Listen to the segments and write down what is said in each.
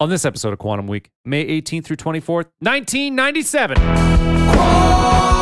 On this episode of Quantum Week, May 18th through 24th, 1997. Quantum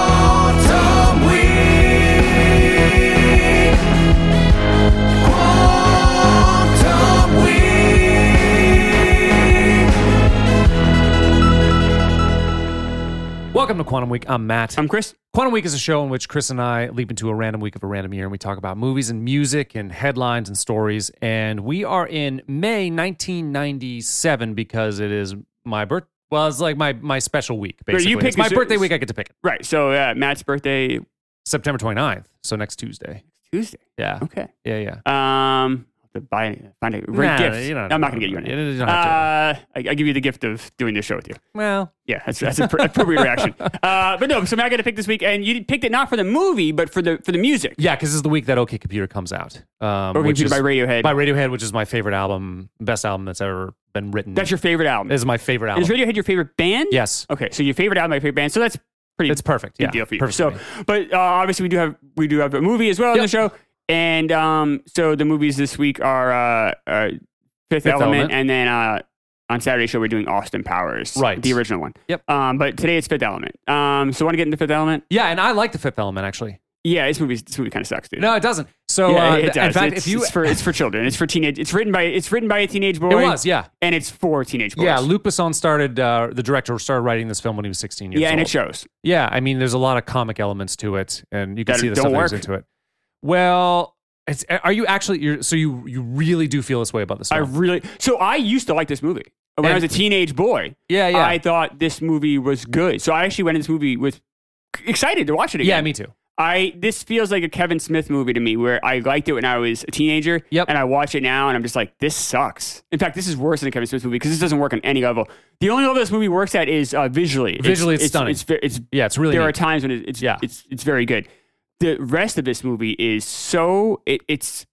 Welcome to Quantum Week. I'm Matt. I'm Chris. Quantum Week is a show in which Chris and I leap into a random week of a random year and we talk about movies and music and headlines and stories. And we are in May 1997 because it is my birth. Well, it's like my my special week, But you basically. pick it's my birthday week. I get to pick it. Right. So uh, Matt's birthday September 29th. So next Tuesday. Tuesday. Yeah. Okay. Yeah, yeah. Um, buy find a great Nah, gift. you don't- I'm not going to get you anything. You don't have to. Uh, I, I give you the gift of doing this show with you. Well, Yeah, that's that's an appropriate reaction. Uh, but no, so Matt got to pick this week, and you picked it not for the movie, but for the for the music. yeah, because this is the week that OK Computer comes out. Um, Or which Computer is- by Radiohead. By Radiohead, which is my favorite album, best album that's ever been written. That's your favorite album. This is my favorite album. Is Radiohead your favorite band? yes. Okay, so your favorite album, my favorite band. So that's pretty. It's perfect. Big Yeah. deal for you. Perfect so, for but uh, obviously we do have we do have a movie as well on the show, and um, so the movies this week are uh, uh Fifth, Fifth Element, Element. and then uh on Saturday show we're doing Austin Powers, Right. the original one. Yep. Um, but today it's Fifth Element. Um, so want to get into Fifth Element? Yeah, and I like the Fifth Element actually. Yeah, this movie this movie kind of sucks, dude. No, it doesn't. So, Yeah, uh, it does. in fact, it's, if you it's for it's for children. It's for teenage. It's written by it's written by a teenage boy. it was, yeah, and it's for teenage boys. yeah. Luc Besson started. Uh, the director started writing this film when he was 16 years old. yeah, and it shows. Yeah, I mean, there's a lot of comic elements to it, and you can That see the stuff work. into it. Well, it's are you actually? You're, so you you really do feel this way about this I really so I used to like this movie when I was a teenage boy. yeah, yeah, I thought this movie was good. So I actually went into this movie with excited to watch it again. yeah. Me too. I this feels like a Kevin Smith movie to me where I liked it when I was a teenager. Yep. And I watch it now and I'm just like, this sucks. In fact, this is worse than a Kevin Smith movie because this doesn't work on any level. The only level this movie works at is uh, visually. Visually, it's stunning. It's, ve- it's, Yeah, it's really. there are times when it's Yeah. it's it's very good. The rest of this movie is so it, it's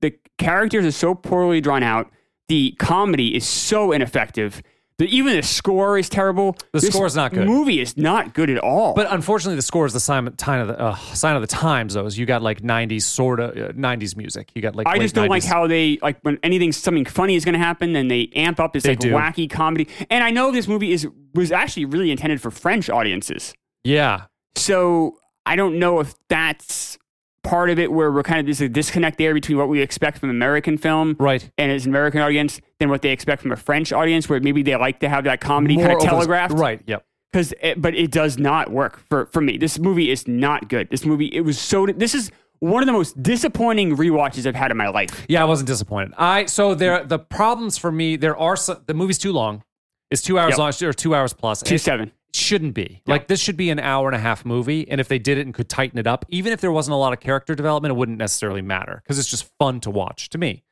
the characters are so poorly drawn out. The comedy is so ineffective. The, even the score is terrible. The score is not good. The movie is not good at all. But unfortunately, the score is the sign, of the uh, sign of the times. Though, is you got like '90s sort of uh, '90s music. You got like I just don't like how they like when anything something funny is going to happen, then they amp up this They like do. wacky comedy. And I know this movie is was actually really intended for French audiences, Yeah, so I don't know if that's part of it where we're kind of there's a disconnect there between what we expect from American film right. and as an American audience than what they expect from a French audience, where maybe they like to have that comedy kind of More telegraphed. Right. Yep. Because, but it does not work for for me. This movie is not good. This movie, it was so. This is one of the most disappointing rewatches I've had in my life. Yeah, I wasn't disappointed. I so there the problems for me. There are some, the movie's too long. It's two hours Yep. long or two hours plus. Two seven. Shouldn't be like this. Should be an hour and a half movie. And if they did it and could tighten it up, even if there wasn't a lot of character development, it wouldn't necessarily matter because it's just fun to watch to me.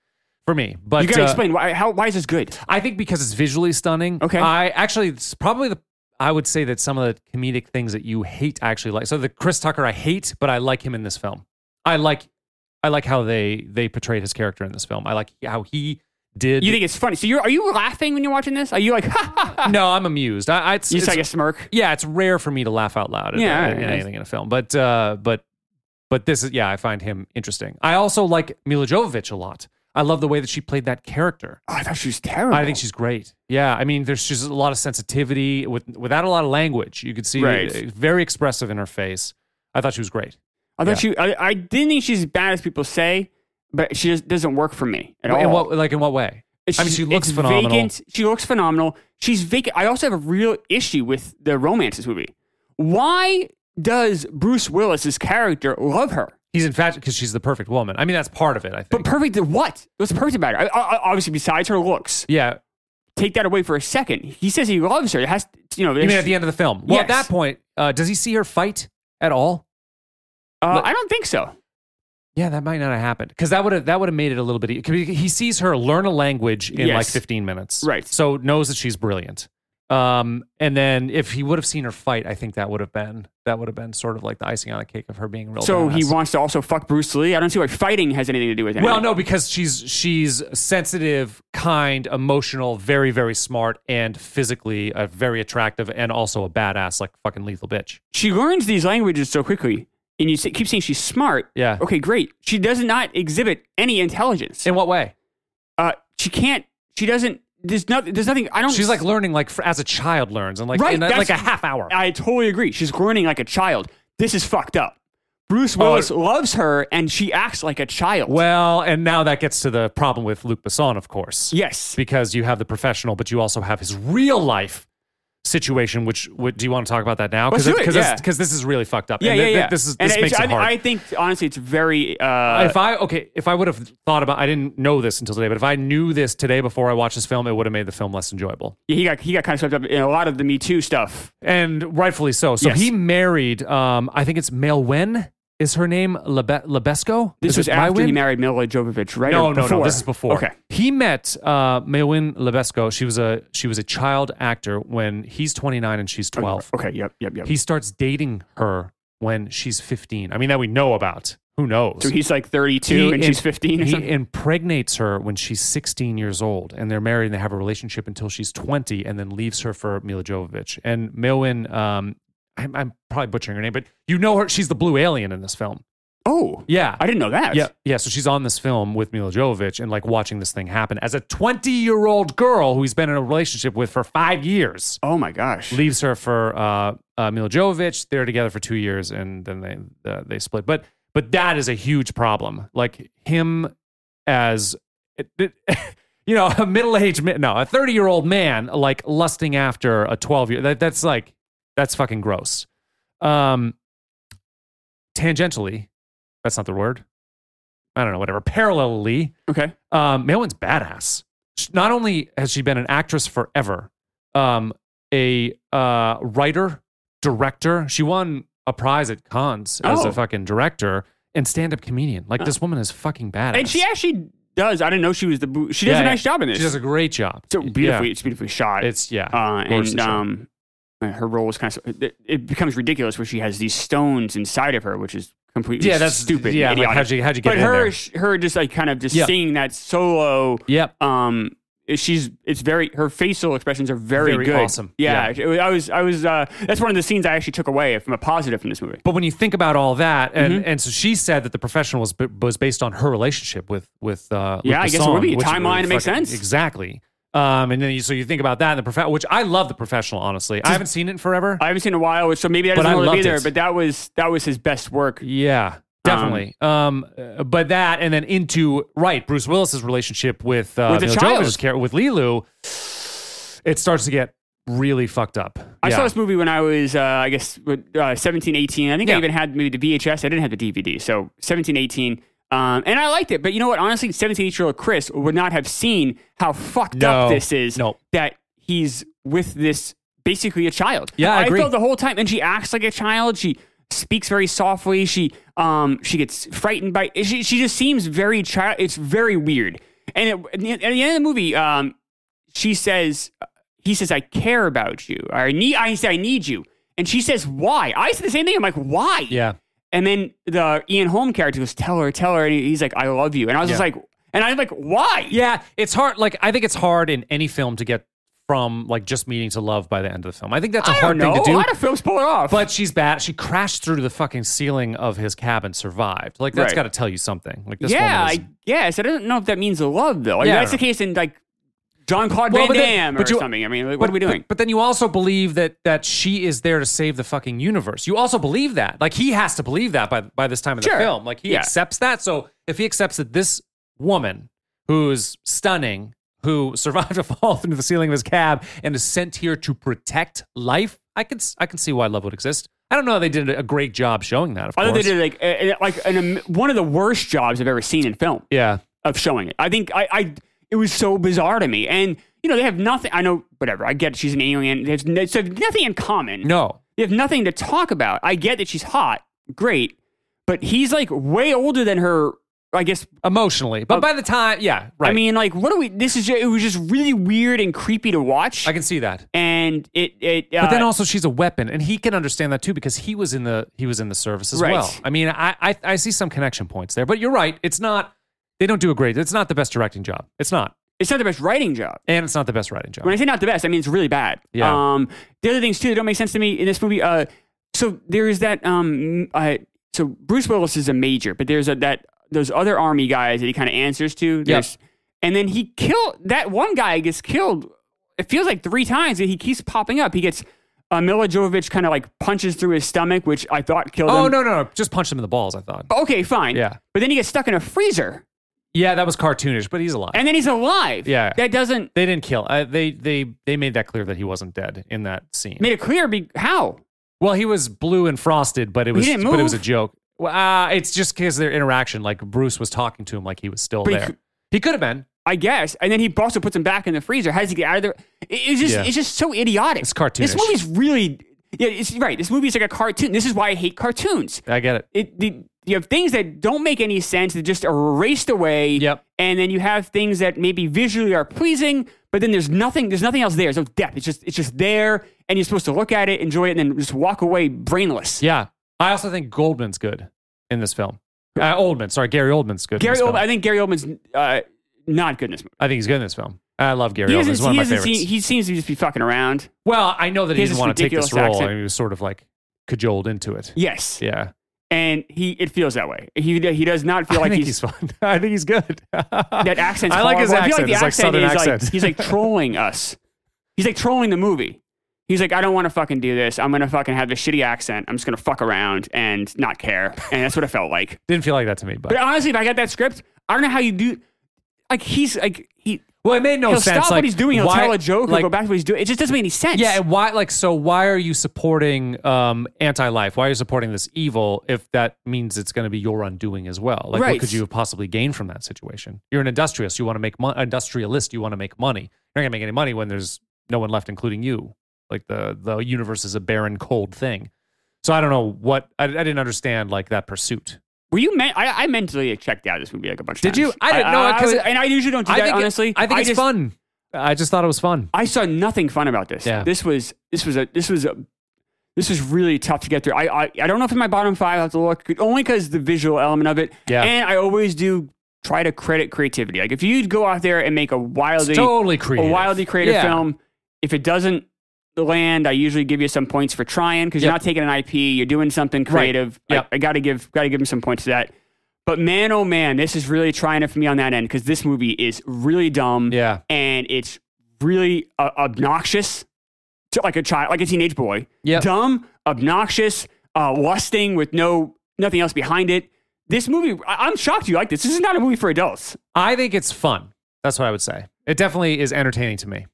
For me, but You gotta uh, explain why. How? Why is this good? I think because it's visually stunning. Okay. I actually it's probably the I would say that some of the comedic things that you hate I actually like. So the Chris Tucker I hate, but I like him in this film. I like I like how they they portrayed his character in this film. I like how he did. You think it's funny? So you're are you laughing when you're watching this? Are you like no, I'm amused. I, I it's, You it's- like a smirk. yeah, it's rare for me to laugh out loud. in- Yeah, in, yeah. anything in a film, but uh, but but this is yeah, I find him interesting. I also like Milla Jovovich a lot. I love the way that she played that character. Oh, I thought she was terrible. I think she's great. Yeah, I mean, there's just a lot of sensitivity with without a lot of language. You could see Right. very expressive in her face. I thought she was great. I thought she. I, I didn't think she's as bad as people say, but she just doesn't work for me at all. In what like in what way? It's I mean, she looks phenomenal. Vacant. She looks phenomenal. She's vacant. I also have a real issue with the romance in this movie. Why does Bruce Willis's character love her? He's infatuated because she's the perfect woman. I mean, that's part of it. I But think. perfect at what? What's perfect about her? I, I, obviously, besides her looks, yeah, take that away for a second. He says he loves her. It has, you know. you mean at the end of the film? Well, at that point, uh, does he see her fight at all? uh, I don't think so. Yeah, that might not have happened because that would have that would have made it a little bit. e- 'cause He sees her learn a language in like 15 minutes, Right. So knows that she's brilliant. Um, and then if he would have seen her fight, I think that would have been that would have been sort of like the icing on the cake of her being real. So he badass. wants to also fuck Bruce Lee. I don't see why fighting has anything to do with it. Well, no, because she's she's sensitive, kind, emotional, very very smart, and physically uh, very attractive, and also a badass like fucking lethal bitch. she learns these languages so quickly, and you say, keep saying she's smart. Yeah. Okay, great. She does not exhibit any intelligence. In what way? uh, she can't. She doesn't. there's nothing. There's nothing. I don't. She's like learning like f- as a child learns, and like Right, in a, like a half hour. I totally agree. She's learning like a child. This is fucked up. Bruce Willis loves her, and she acts like a child. Well, and now that gets to the problem with Luc Besson, of course. yes. because you have the professional, but you also have his real life situation. Which, what, do you want to talk about that now? Do it, yeah. because this is really fucked up. Yeah, And yeah, th- th- yeah. This is this it's- makes I, it hard. I think honestly, it's very. Uh, if I okay, if I would have thought about, I didn't know this until today, but if I knew this today before I watched this film, it would have made the film less enjoyable, Yeah, he got he got kind of swept up in a lot of the Me Too stuff. and rightfully so. So Yes. he married, um, I think it's Mel Wen is her name, Lebe- Lebesco. This Is was after he married Milla Jovovich, right? No, Or no, no. before? This is before. Okay. He met uh, Maïwenn Le Besco. She was a she was a child actor when he's 29 and she's 12. Okay. Yep. Yep. Yep. He starts dating her when she's 15. I mean, that we know about. Who knows? so he's like 32 He and she's im- 15 or He something. impregnates her when she's 16 years old, and they're married and they have a relationship until she's 20, and then leaves her for Milla Jovovich. And Maïwenn, um, I'm, I'm probably butchering her name, but you know her. She's the blue alien in this film. oh, Yeah, I didn't know that. yeah, yeah. So she's on this film with Milla Jovovich and like watching this thing happen as a 20 year old girl who he's been in a relationship with for five years. Oh my gosh. Leaves her for uh, uh, Milla Jovovich. They're together for two years and then they uh, they split. But but that is a huge problem. Like him as it, it- you know a middle aged no a 30 year old man like lusting after a 12 year that, that's like that's fucking gross. Um, tangentially, that's not the word. I don't know, whatever. Parallelly, Okay. um, Maïwenn's badass. Not only has she been an actress forever, um, a uh, writer, director. She won a prize at Cannes as Oh. a fucking director and stand-up comedian. Like this woman is fucking badass. And she actually does. I didn't know she was the. She does Yeah, a nice yeah. job in this. She does a great job. so beautifully. Yeah. It's beautifully shot. It's yeah. uh, and um, uh, her role is kind of. It, it becomes ridiculous where she has these stones inside of her, which is completely yeah, that's stupid. Yeah, like how'd you how'd you get but her, there? her just like kind of just singing that solo. Yep. Um, she's it's very her facial expressions are very, Very good. awesome. Yeah, Yeah. I was I was uh, that's one of the scenes I actually took away from a positive from this movie. But when you think about all that, and, Mm-hmm. and so she said that the professional was was based on her relationship with with uh, Yeah, I guess it would be. which Timeline, it makes sense. exactly. Um, and then you, so you think about that, and the prof- which I love the professional. Honestly, I haven't seen it in forever. I haven't seen it in a while, so maybe that But doesn't I really be loved there. it. But that was that was his best work. yeah, definitely. Um, uh, but that, and then into right, Bruce Willis's relationship with uh, With the Milla child. Jovovich's with Leeloo, it starts to get really fucked up. I yeah. saw this movie when I was, uh, I guess, uh, 17, 18. I think I Yeah. even had maybe the VHS. I didn't have the DVD. So 17, 18. Um, and I liked it. But you know what? Honestly, 17-year-old Chris would not have seen how fucked No. up this is. No. That he's with this basically a child. Yeah, I agree. felt the whole time. And she acts like a child. She speaks very softly. She um she gets frightened by she she just seems very child it's very weird. And it, at the end of the movie, um, she says he says, I care about you. I need I say I need you. And she says, Why? I said the same thing. I'm like, why? Yeah. And then the Ian Holm character goes, Tell her, tell her. And he's like, I love you. And I was just like, and I'm like, why? Yeah, it's hard. Like I think it's hard in any film to get from like just meeting to love by the end of the film. I think that's a I hard thing to do. A lot of films pull it off. But she's bad. She crashed through the fucking ceiling of his cabin, survived. Like that's Right. got to tell you something. Like this yeah, is, I guess. I don't know if that means love, though. Like, Yeah, that's the case in like John Claude Well, Van but then- or you- something. I mean, like, but, what are we doing? But, but then you also believe that that she is there to save the fucking universe. You also believe that. Like he has to believe that by by this time in Sure. the film. Like he Yeah. accepts that. So if he accepts that this woman who's stunning, who survived a fall through the ceiling of his cab and is sent here to protect life, I can I can see why love would exist. I don't know. They did a great job showing that. Of I thought course. they did like uh, like an, um, one of the worst jobs I've ever seen in film. Yeah. of showing it. I think I, I it was so bizarre to me. And you know, they have nothing. I know, whatever. I get she's an alien. They have, no- so they have nothing in common. No. They have nothing to talk about. I get that she's hot, great, but he's like way older than her. I guess. Emotionally, but Uh, by the time, yeah, right. I mean, like, what are we? This is. It was just really weird and creepy to watch. I can see that. and it. it uh, But then also she's a weapon, and he can understand that too because he was in the he was in the service as Right. well. I mean, I, I I see some connection points there, but you're right. It's not. They don't do a great. It's not the best directing job. It's not, it's not the best writing job. and it's not the best writing job. When I say not the best, I mean it's really bad. Yeah. Um, the other things too that don't make sense to me in this movie. Uh, so there is that. Um, uh, so Bruce Willis is a major, but there's a that those other army guys that he kind of answers to. There's and then he killed that one guy gets killed. It feels like three times, and he keeps popping up. He gets uh, Milla Jovovich kind of like punches through his stomach, which I thought killed him. Oh no, no, no! Just punched him in the balls. I thought. Okay, fine. Yeah. But then he gets stuck in a freezer, Yeah, that was cartoonish, but he's alive. and then he's alive. Yeah. That doesn't they didn't kill. Uh, they they they made that clear that he wasn't dead in that scene. made it clear. Be, how? Well, he was blue and frosted, but it was didn't but it was a move? joke. Well, uh, it's just because their interaction. Like Bruce was talking to him like he was still But he there. could- He could have been. I guess. And then he also puts him back in the freezer. How does he get out of there? It- It's just Yeah. it's just so idiotic. It's cartoonish. This movie's really yeah. It's right. This movie's like a cartoon. This is why I hate cartoons. I get it. It the, you have things that don't make any sense that just are erased away. Yep. And then you have things that maybe visually are pleasing, but then there's nothing. There's nothing else there. There's no depth. It's just it's just there, and you're supposed to look at it, enjoy it, and then just walk away brainless. Yeah. I also think Goldman's good in this film. Uh, Oldman, sorry, Gary Oldman's good. Gary this film. Oldman. I think Gary Oldman's uh, not good in this movie. I think he's good in this film. I love Gary He, Oldman. doesn't, He's one he, of my favorites. seem, he seems to just be fucking around. well, I know that he, He didn't want to take this role. accent. and he was sort of like cajoled into it. Yes. Yeah. And he it feels that way. He he does not feel I like think he's, he's fun. I think he's good. that accent's I like his horrible. I feel like the It's accent Southern is accent. like he's like trolling us. He's like trolling the movie. He's like, I don't want to fucking do this. I'm gonna fucking have this shitty accent. I'm just gonna fuck around and not care. And that's what it felt like. Didn't feel like that to me, but But honestly, if I got that script, I don't know how you do. Like he's like he. Well, it made no he'll sense. stop like, what he's doing. He'll why- tell a joke. Like, he'll go back to what he's doing. It just doesn't make any sense. Yeah, and why? Like, so why are you supporting um, anti-life? Why are you supporting this evil if that means it's going to be your undoing as well? Like, Right. what could you have possibly gained from that situation? You're an industrialist. You want to make money. Industrialist. You want to make money. You're not going to make any money when there's no one left, including you. Like the the universe is a barren, cold thing. So I don't know what I, I didn't understand like that pursuit. Were you? Men- I, I mentally checked out of this movie like a bunch of Did times. you? I didn't know it 'cause was- and I usually don't do I that. think it- honestly, I think it's just, fun. I just thought it was fun. I saw nothing fun about this. Yeah. This was this was a this was a this was really tough to get through. I I, I don't know if it's my bottom five. I have to look only because the visual element of it. Yeah. And I always do try to credit creativity. Like if you go out there and make a wildly totally creative. a wildly creative Yeah. film, if it doesn't land, I usually give you some points for trying because you're not taking an IP. You're doing something creative. Yep. I, I got to give got to give him some points to that. But man, oh man, this is really trying it for me on that end because this movie is really dumb Yeah. and it's really uh, obnoxious to like a child, like a teenage boy. Yeah, Dumb, obnoxious, uh, lusting with no nothing else behind it. This movie, I- I'm shocked you like this. This is not a movie for adults. I think it's fun. That's what I would say. It definitely is entertaining to me.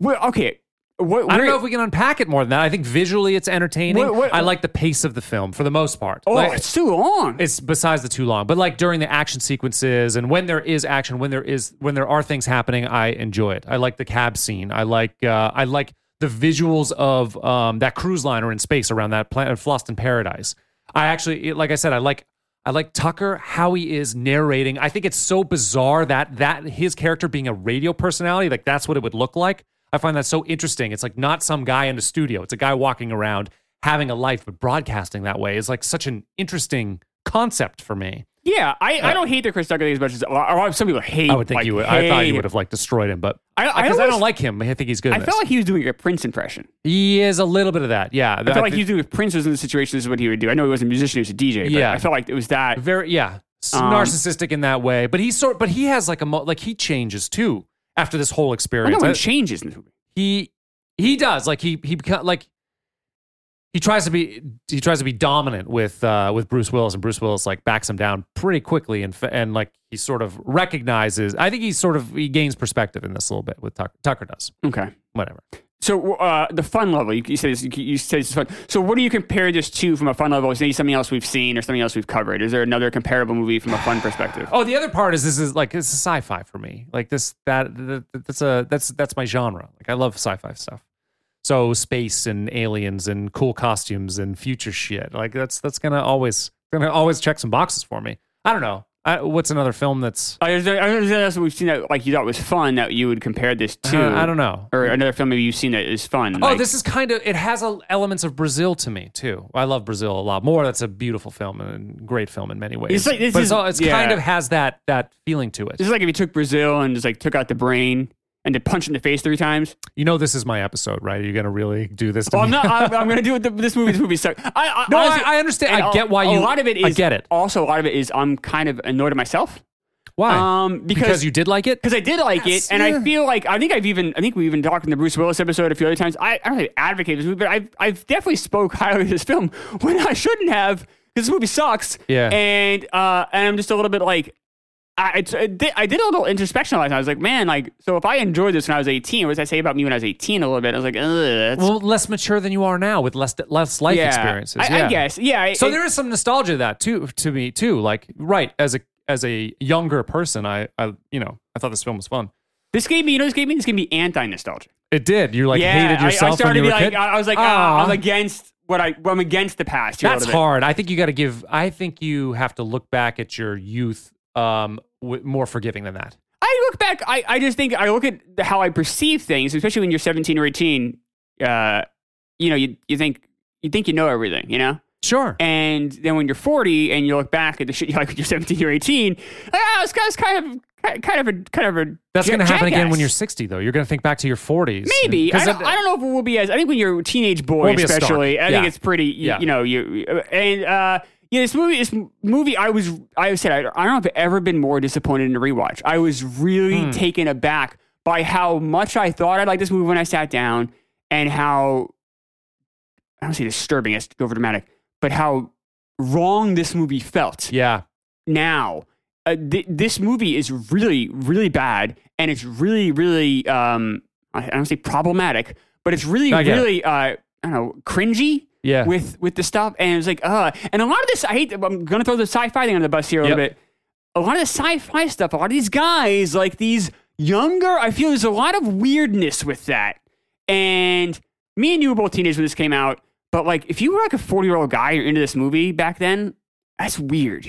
Well, okay, what, I don't know if we can unpack it more than that. I think visually it's entertaining. What- what- I like the pace of the film for the most part. Oh, Like, it's too long. it's besides the too long, but like during the action sequences and when there is action, when there is when there are things happening, I enjoy it. I like the cab scene. I like uh, I like the visuals of um, that cruise liner in space around that planet Lost in Paradise. I actually, like I said, I like I like Tucker how he is narrating. I think it's so bizarre that that his character being a radio personality, like that's what it would look like. I find that so interesting. It's like not some guy in a studio. It's a guy walking around having a life, but broadcasting that way is like such an interesting concept for me. yeah, I, I don't hate the Chris Tucker thing as much as a lot, a lot- some people hate. I would think like, you would. I thought you would have like destroyed him, but I- I because I, always- don't like him. I think he's good. I felt like he was doing a Prince impression. he is a little bit of that. Yeah, I felt like he was doing if Prince was in the situation. This is what he would do. I know he wasn't a musician; he was a DJ. But Yeah. I felt like it was that. very yeah Um, narcissistic in that way. But he's sort. But he has like a mo- like he changes too after this whole experience. I- changes in this movie. he he does like he he beca- like he tries to be he tries to be dominant with uh with Bruce Willis and Bruce Willis like backs him down pretty quickly and and like he sort of recognizes I think he sort of he gains perspective in this a little bit with Tucker Tucker does Okay. whatever So uh, the fun level, you, you said this, you said this is fun. So what do you compare this to from a fun level? Is there something else we've seen or something else we've covered? Is there another comparable movie from a fun perspective? oh the other part is this is like it's a sci-fi for me like this that, that that's a that's that's my genre like I love sci-fi stuff so space and aliens and cool costumes and future shit like that's that's gonna always gonna always check some boxes for me I don't know I, what's another film that's Uh, I don't know if there's anything else we've seen that like you thought was fun that you would compare this to. Uh, I don't know. Or another film maybe you've seen that is fun. Oh, like- this is kind of it has a, elements of Brazil to me too. I love Brazil a lot more. That's a beautiful film and great film in many ways. It's like- this but is- it's, all, it's yeah. kind of has that that feeling to it. This is like if you took Brazil and just like took out the brain and punched it in the face three times. You know, this is my episode, right? Are you going to really do this? To Well, I'm not. I'm, I'm going to do it. This movie. This movie sucks. I, I, No, I- honestly- I understand. and I a- get why A you- lot of it is. I get it. Also, a lot of it is I'm kind of annoyed at myself. Why? Um, because, because you did like it. because I did like Yes, it, and yeah. I feel like I think I've even I think we even talked in the Bruce Willis episode a few other times. I, I don't really advocate this movie, but I've I've definitely spoke highly of this film when I shouldn't have because this movie sucks. Yeah. and uh, and I'm just a little bit like. I, it's, I, did, I did a little introspection last night. I was like, man, like, so if I enjoyed this when I was 18, what does that say about me when I was 18 a little bit? I was like, ugh, that's, Well, less mature than you are now with less less life yeah. experiences. I, yeah. I guess, yeah. So it- there is some nostalgia to that too to me too. Like right as a as a younger person, I I you know I thought this film was fun. this gave me, you know, this gave me, this gave me anti nostalgia. It did. You like yeah, hated I- yourself I, started when you to were like, kid. I was like, I'm against what I, I'm against the past. That's hard. I think you got to give. I think you have to look back at your youth um with more forgiving than that. I look back, I, I just think I look at how I perceive things, especially when you're 17 or 18. Uh, you know, you you think you think you know everything, you know, Sure. and then when you're 40 and you look back at the shit you like when you're 17 or 18, ah, this guy's kind of kind of a kind of a That's going to happen again when you're 60 though. You're going to think back to your 40s. Maybe I don't, it- I don't know if it will be as I think when you're a teenage boy, especially. I think it's pretty. You, Yeah. you know, you and uh, yeah, this movie, this movie, I was, I said, I, I don't know if I've ever been more disappointed in a rewatch. I was really Hmm. taken aback by how much I thought I liked this movie when I sat down, and how I don't say disturbing, it's to go over dramatic, but how wrong this movie felt yeah. now. Uh, th- this movie is really, really bad, and it's really, really, um, I, I don't say problematic, but it's really, it. really, uh, I don't know, cringy Yeah. with with the stuff, and it was like, uh, and a lot of this, I hate. I'm gonna throw the sci-fi thing on the bus here a little Yep. bit. A lot of the sci-fi stuff, a lot of these guys, like these younger, I feel there's a lot of weirdness with that. And me and you were both teenagers when this came out, but like, if you were like a 40 year old guy and you're into this movie back then, that's weird.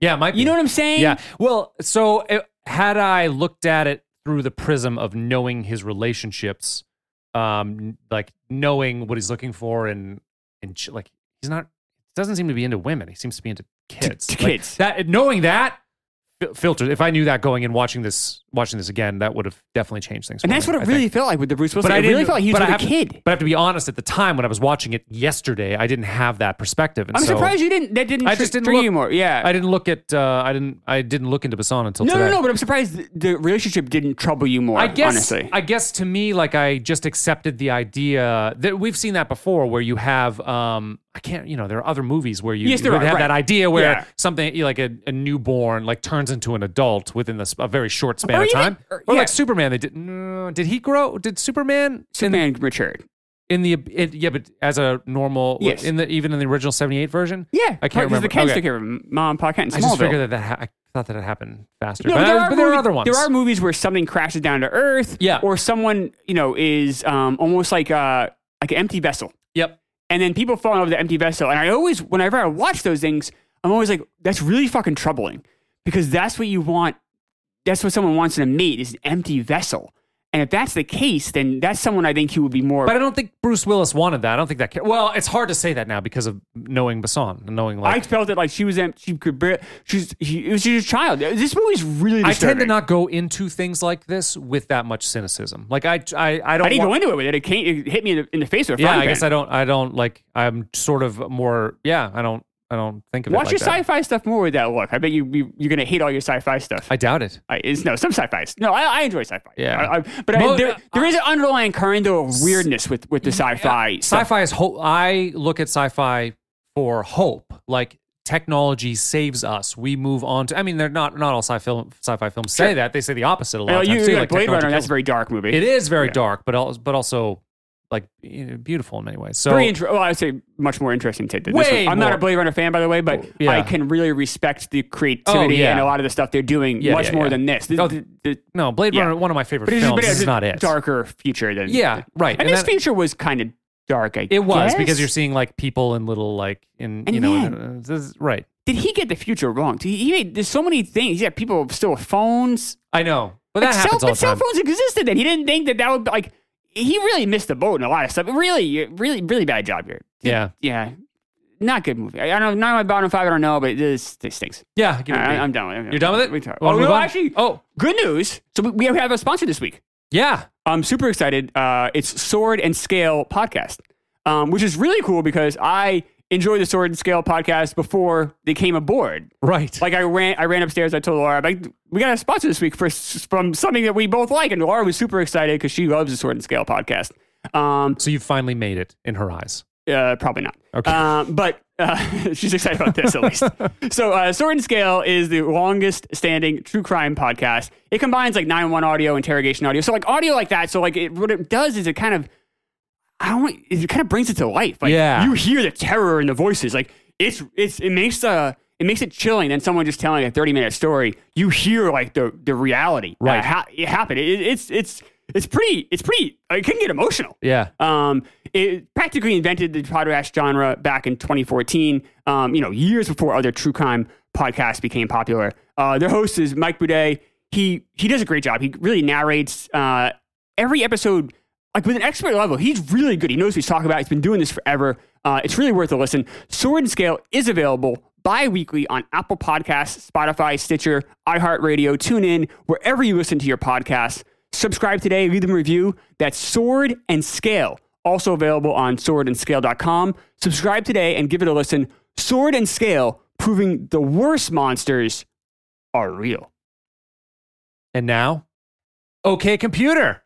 yeah, it might. You know what I'm saying? Yeah. Well, so uh, had I looked at it through the prism of knowing his relationships, um, like knowing what he's looking for, and and ch- like he's not doesn't seem to be into women. He seems to be into kids. to Like, kids. that knowing that fil- filtered. If I knew that going in watching this watching this again, that would have definitely changed things. And that's me, what it I really think. felt like with the Bruce Willis. But I really felt like he was a kid. But I have to be honest. At the time when I was watching it yesterday, I didn't have that perspective. And I'm so surprised you didn't. That didn't. I just didn't look- you more. Yeah. I didn't look at. Uh, I didn't. I didn't look into Besson until no, today. no, no. But I'm surprised the, relationship didn't trouble you more. I guess honestly. I guess to me, like I just accepted the idea that we've seen that before, where you have um I can't you know there are other movies where you Yes, have right. that idea where Yeah. something like a, a newborn like turns into an adult within this a very short span Or of even- time. Er, or- Or yeah. like Superman, they did. No, uh, did he grow? Did Superman? Superman matured. in, in the it, yeah, but as a normal Yes. in the even in the original seventy eight version. Yeah, I can't remember. The Kents Okay. took care of. Mom, Pa Kent, in I just figured that that ha- I thought that it happened faster. No, but, there I- are but there are other ones. There are movies where something crashes down to earth. Yeah. Or someone, you know, is um, almost like a like an empty vessel. Yep. And then people fall over the empty vessel. And I always, whenever I watch those things, I'm always like, that's really fucking troubling because that's what you want. That's what someone wants in a mate is an empty vessel. And if that's the case, then that's someone I think who would be more. But I don't think Bruce Willis wanted that. I don't think that. ca- Well, it's hard to say that now because of knowing Besson and knowing I like. felt it like she was em- she could bear, she's she, it was just a child. This movie's really I, tend to not go into things like this with that much cynicism. Like I, I, I don't. I didn't wa- go into it with it. It, came, it hit me in the, in the face with a Yeah, I guess. I don't. I don't like. I'm sort of more. Yeah, I don't. I don't think of Watch it your like that. sci-fi stuff more with that look. I bet you, you you're gonna hate all your sci-fi stuff. I doubt it. I, it's, no, some sci-fi. No, I, I enjoy sci-fi. Yeah. I, I, but I, Mo- there, uh, there is an underlying current of weirdness with with the sci-fi. stuff. Sci-fi is hope. I look at sci-fi for hope. Like technology saves us. We move on to. I mean, they're not not all sci film sci-fi films say Sure. that. They say the opposite a lot You, of you, times too. like Like Blade technology Runner. That's kills- a very dark movie. It is very dark, but al- but also like you know, beautiful in many ways. So very interesting. Well, I would say much more interesting to this one. I'm not a Blade Runner fan, by the way, but Yeah. I can really respect the creativity Oh, yeah. and a lot of the stuff they're doing Yeah, much more than this. The- Oh, the- the- no, Blade. Runner, one of my favorite but films. but This it's is not it. darker future than Yeah, right. And, And this that- future was kind of dark. I It was because you're seeing like people in little like in And you know man- uh, this is- right. Did he get the future wrong? He, he made, there's so many things. Yeah, people still with phones. I know, but that Like, cell, happens all but the cell phones existed then. He didn't think that that would like. He really missed the boat in a lot of stuff. Really, really, really bad job here. Yeah, Yeah, not good movie. I I don't know. Not my bottom five. I don't know, but this this stinks. yeah. Give I. I'm done with it. You're done with it? We talk- Wanna Oh no, actually, Oh, good news. So we, we have a sponsor this week. yeah. I'm super excited. Uh, it's Sword and Scale podcast, um, which is really cool because I enjoy the Sword and Scale podcast before they came aboard. Right. Like I ran, I ran upstairs. I told Laura, like, we got a sponsor this week for from something that we both like, and Laura was super excited because she loves the Sword and Scale podcast. Um, so you finally made it in her eyes. uh, probably not. Okay. Um, but uh, she's excited about this at least. so, uh, Sword and Scale is the longest standing true crime podcast. It combines like 911 audio, interrogation audio. So, like audio like that. So, like, it, what it does is it kind of, I don't, it kind of brings it to life. Like, Yeah. you hear the terror in the voices. Like, it's, it's, it makes uh it makes it chilling than someone just telling a 30 minute story. You hear like the, the reality. Right. Uh, ha- it happened. It, it's, it's, it's pretty, it's pretty, it can get emotional. Yeah. Um, it practically invented the podcast genre back in 2014. Um, you know, years before other true crime podcasts became popular. Uh, their host is Mike Boudet. He he does a great job. He really narrates uh, every episode like with an expert level. He's really good. He knows what he's talking about. He's been doing this forever. Uh, it's really worth a listen. Sword and Scale is available bi-weekly on Apple Podcasts, Spotify, Stitcher, iHeartRadio, TuneIn, wherever you listen to your podcasts. Subscribe today, leave them a review. That's Sword and Scale, also available on swordandscale.com. Subscribe today and give it a listen. Sword and Scale, proving the worst monsters are real. And now, okay, computer.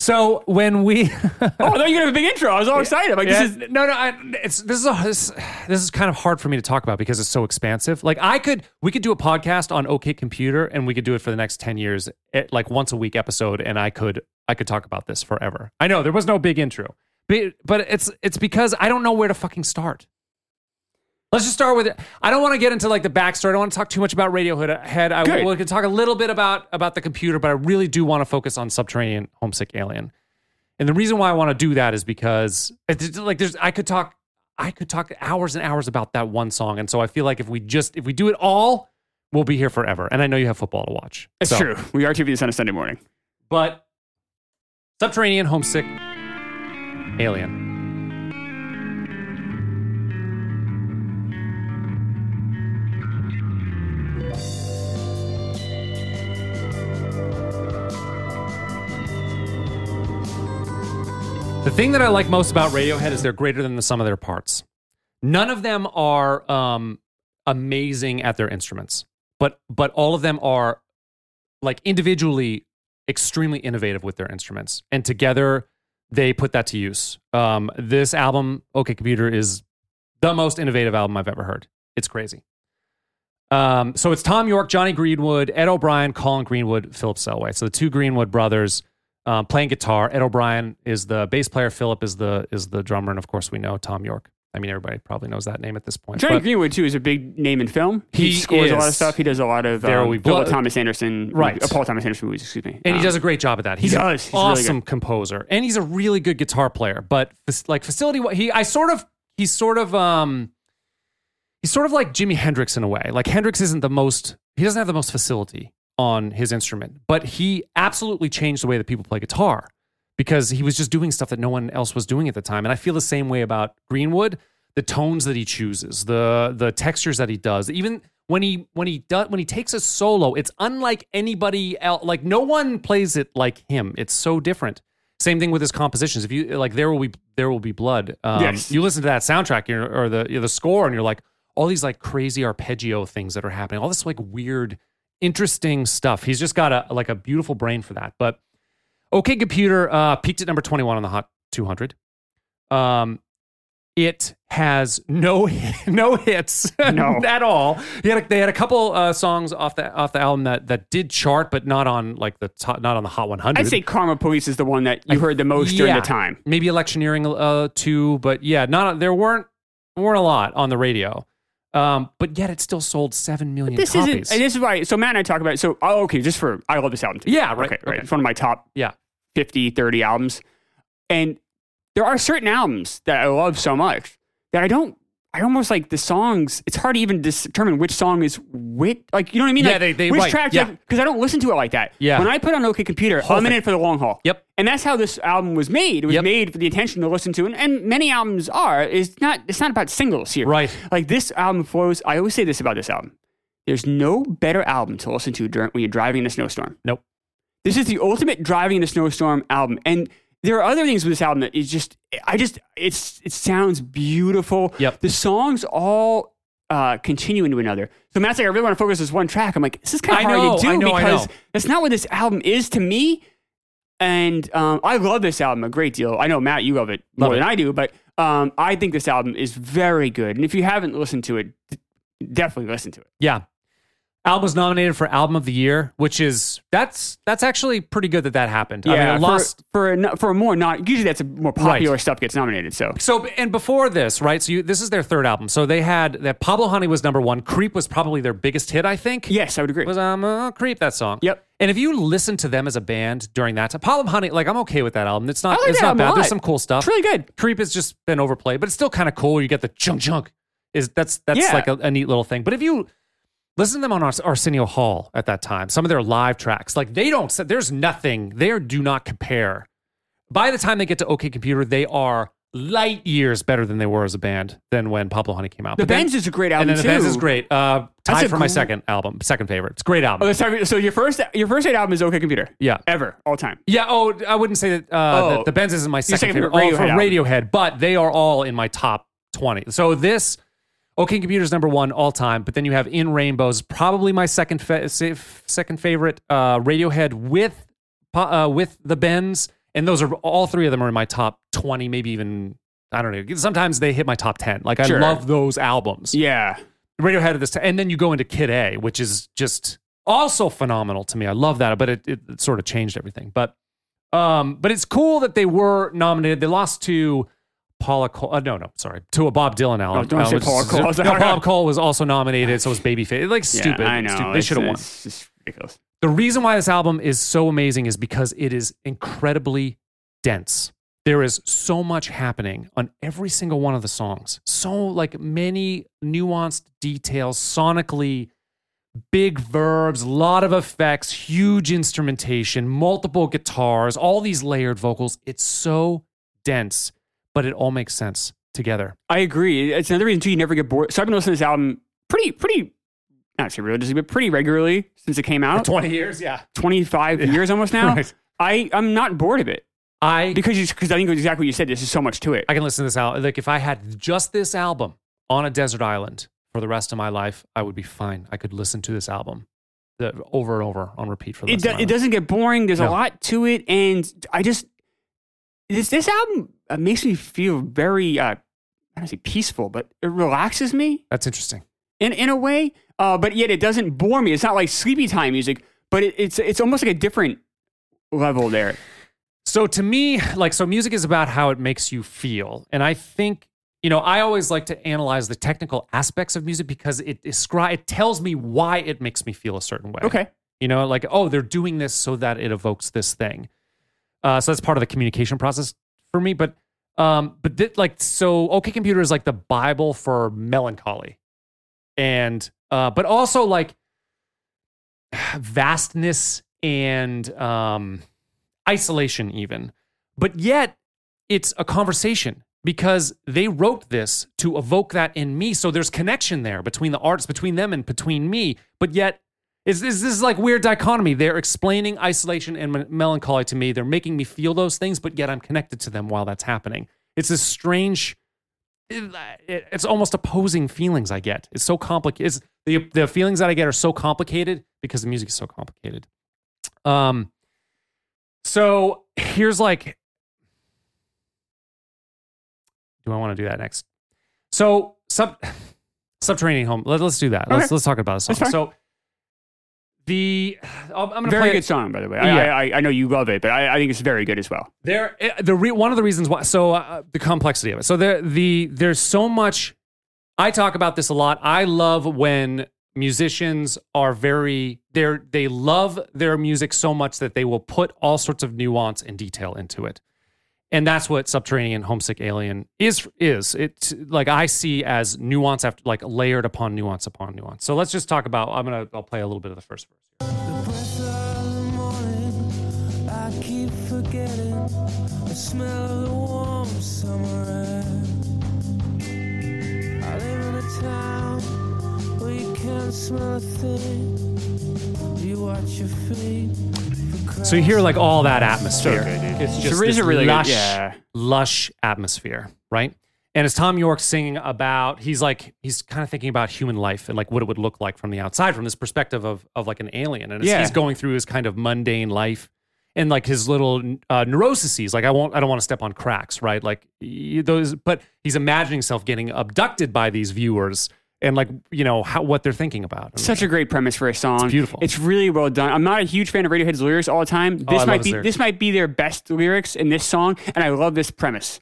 So when we, Oh, I thought you were gonna have a big intro. I was all excited. I'm like, Yeah, this is no, no, I, it's this is a, this, this is kind of hard for me to talk about because it's so expansive. Like I could, we could do a podcast on OK Computer, and we could do it for the next ten years, eh, like once a week episode, and I could, I could talk about this forever. I know there was no big intro, but, but it's it's because I don't know where to fucking start. Let's just start with it. I don't want to get into like the backstory. I don't want to talk too much about Radiohead. I Good. we can talk a little bit about about the computer, but I really do want to focus on Subterranean Homesick Alien. And the reason why I want to do that is because it's like there's I could talk I could talk hours and hours about that one song. And so I feel like if we just if we do it all, we'll be here forever. And I know you have football to watch. it's So- true. We are TV this on a Sunday morning. But Subterranean Homesick Alien. The thing that I like most about Radiohead is they're greater than the sum of their parts. None of them are um, amazing at their instruments, but but all of them are like individually extremely innovative with their instruments, and together they put that to use. Um, this album, OK Computer, is the most innovative album I've ever heard. It's crazy. Um, so it's Thom Yorke, Jonny Greenwood, Ed O'Brien, Colin Greenwood, Philip Selway. So the two Greenwood brothers um, playing guitar. Ed O'Brien is the bass player. Philip is the is the drummer, and of course we know Thom Yorke. I mean, everybody probably knows that name at this point. Jonny But- Greenwood too is a big name in film. He, He scores a lot of stuff. He does a lot of There um, We Blood- Thomas Anderson, Right. uh, Paul Thomas Anderson movies. Excuse me. and he Um, does a great job at that. He's he an does. He's really awesome composer, and he's a really good guitar player. But like facility, he I sort of he's sort of um he's sort of like Jimi Hendrix in a way. Like Hendrix isn't the most he doesn't have the most facility on his instrument, but he absolutely changed the way that people play guitar because he was just doing stuff that no one else was doing at the time. And I feel the same way about Greenwood. The tones that he chooses, the the textures that he does, even when he when he does when he takes a solo, it's unlike anybody else. Like no one plays it like him. It's so different. Same thing with his compositions. If you like, there will be there will be blood. Um, Yes. You listen to that soundtrack or the the score, and you're like, all these like crazy arpeggio things that are happening. All this like weird, interesting stuff. He's just got a like a beautiful brain for that. But OK Computer uh, peaked at number 21 on the Hot 200. Um, it has no no hits No. at all. He had a, they had a couple uh, songs off the off the album that that did chart, but not on like the top, not on the Hot 100. I'd say Karma Police is the one that you heard the most during the time. maybe electioneering uh, too, but yeah, not there weren't weren't a lot on the radio. Um, but yet it still sold seven million This copies. isn't, and this is why. So Matt and I talk about it. So oh, okay, just for I love this album too. Yeah, right, Okay, right. okay. It's one of my top yeah, 50, 30 albums. And there are certain albums that I love so much that I don't. I almost like the songs. It's hard to even determine which song is which. Like you know what I mean? Yeah, like, they- they- which right, track? yeah. Because I don't listen to it like that. Yeah. When I put on OK Computer, Whole I'm in it for the long haul. Yep. And that's how this album was made. It was Yep. made for the intention to listen to, and, and many albums are. Is not. It's not about singles here. Right. Like this album flows. I always say this about this album. There's no better album to listen to during, when you're driving in a snowstorm. nope. This is the ultimate driving in a snowstorm album. And there are other things with this album that is just I just it's it sounds beautiful. Yep. The songs all uh, continue into another. So Matt's like, I really want to focus this one track. I'm like, this is kind I of hard know, to do know, because that's not what this album is to me. And um, I love this album a great deal. I know Matt, you love it Love more it. than I do, but um, I think this album is very good. And if you haven't listened to it, definitely listen to it. Yeah. Album was nominated for album of the year, which is that's that's actually pretty good that that happened. I mean, Yeah, lost for for a, for a more not usually that's a more popular stuff gets nominated. So So and before this, right? So you, this is their third album. So they had that Pablo Honey was number one. Creep was probably their biggest hit, I think. yes, I would agree. Was um uh, Creep that song? Yep. And if you listen to them as a band during that time, Pablo Honey, like I'm okay with that album. It's not like it's not bad. There's some cool stuff. It's really good. Creep has just been overplayed, but it's still kind of cool. You get the chunk chunk. Is that's that's Yeah. like a, a neat little thing. But if you listen to them on Ars- Arsenio Hall at that time, some of their live tracks, like they don't. There's nothing. They do not compare. By the time they get to OK Computer, they are light years better than they were as a band than when Pablo Honey came out. The Bends is a great album and then too. the Bends is great. Uh, tied for my second album, second favorite. It's a great album. Oh, sorry. So your first your first hit album is OK Computer. yeah. Ever all time. Yeah. Oh, I wouldn't say that. Uh, Oh. the, the Bends isn't my second, favorite. favorite oh, for Radiohead Radiohead, but they are all in my top twenty. So this, OK Computer's number one all time. But then you have In Rainbows, probably my second fa- second favorite. Uh, Radiohead with uh, with the Bends, and those are all three of them are in my top twenty, maybe even. I don't know. Sometimes they hit my top ten. Like I Sure. love those albums. Yeah. Radiohead at this time, and then you go into Kid A, which is just also phenomenal to me. I love that, but it, it, it sort of changed everything. But um, but it's cool that they were nominated. They lost to Paula Cole. Uh, no, no, sorry, to a Bob Dylan album. Oh, don't say which Paula Cole. Was No, Bob Cole was also nominated, so was Babyface. Like stupid. Yeah, I know. stupid. They should have won. It's just ridiculous. The reason why this album is so amazing is because it is incredibly dense. There is so much happening on every single one of the songs. So like many nuanced details, sonically big verbs, a lot of effects, huge instrumentation, multiple guitars, all these layered vocals. It's so dense, but it all makes sense together. I agree. It's another reason too you never get bored. So I've been listening to this album pretty pretty not say religiously, but pretty regularly since it came out. 20 years, yeah. Twenty five years almost now. Right. I I'm not bored of it I because because I think exactly what you said. There's just so much to it. I can listen to this out. Like if I had just this album on a desert island for the rest of my life, I would be fine. I could listen to this album uh, over and over on repeat for the it, do, it life. doesn't get boring. There's a lot to it, and I just this this album uh, makes me feel very uh, I don't say peaceful, but it relaxes me That's interesting. in in a way. Uh, but yet it doesn't bore me. It's not like sleepy time music, but it, it's it's almost like a different level there. So to me, like, so music is about how it makes you feel. And I think, you know, I always like to analyze the technical aspects of music because it descri- it tells me why it makes me feel a certain way. Okay. You know, like, oh, they're doing this so that it evokes this thing. Uh, so that's part of the communication process for me. But, um, but thi- like, so OK Computer is like the Bible for melancholy, and uh, but also like vastness and um, isolation, even. But yet, it's a conversation because they wrote this to evoke that in me. So there's connection there between the artists, between them, and between me. But yet, it's, this this is like weird dichotomy. They're explaining isolation and me- melancholy to me. They're making me feel those things, but yet I'm connected to them while that's happening. It's this strange. it- it- it's almost opposing feelings I get. It's so complicated. It's, the the feelings that I get are so complicated because the music is so complicated. Um. So here's like, do I want to do that next? So sub subterranean home. Let, us do that. Let's let's talk about a song. So the I'm gonna Very play good it. song, by the way. Yeah. I, I I know you love it, but I, I think it's very good as well. There, eh, the re, one of the reasons why. So uh, the complexity of it. So there, the there's so much. I talk about this a lot. I love when musicians are very they're they love their music so much that they will put all sorts of nuance and detail into it. And that's what Subterranean Homesick Alien is is. It like I see as nuance after like layered upon nuance upon nuance. So let's just talk about I'm to I'll play a little bit of the first verse. The breath of the morning, I keep forgetting the smell of the warm summer air. I live in a town where you can't smell a thing. You watch your feet for So you hear like all that atmosphere. So good, dude. It's It's just a- it's a this really good- lush, yeah. lush atmosphere, right? And it's Thom Yorke singing about he's like he's kind of thinking about human life and like what it would look like from the outside, from this perspective of of like an alien, and it's, Yeah. he's going through his kind of mundane life and like his little uh, neuroses. Like I won't, I don't want to step on cracks, right? Like those, but he's imagining himself getting abducted by these viewers and like you know how what they're thinking about. Such a great premise for a song. It's beautiful. It's really well done. I'm not a huge fan of Radiohead's lyrics all the time. This Oh, might be this might be their best lyrics in this song, and I love this premise.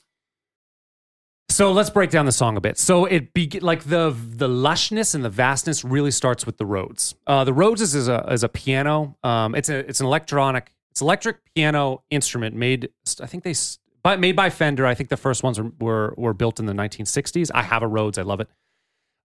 So let's break down the song a bit. So it be like the the lushness and the vastness really starts with the Rhodes. Uh, the Rhodes is, is a is a piano. Um, it's a it's an electronic it's electric piano instrument made. I think they by, made by Fender. I think the first ones were, were were built in the 1960s. I have a Rhodes. I love it.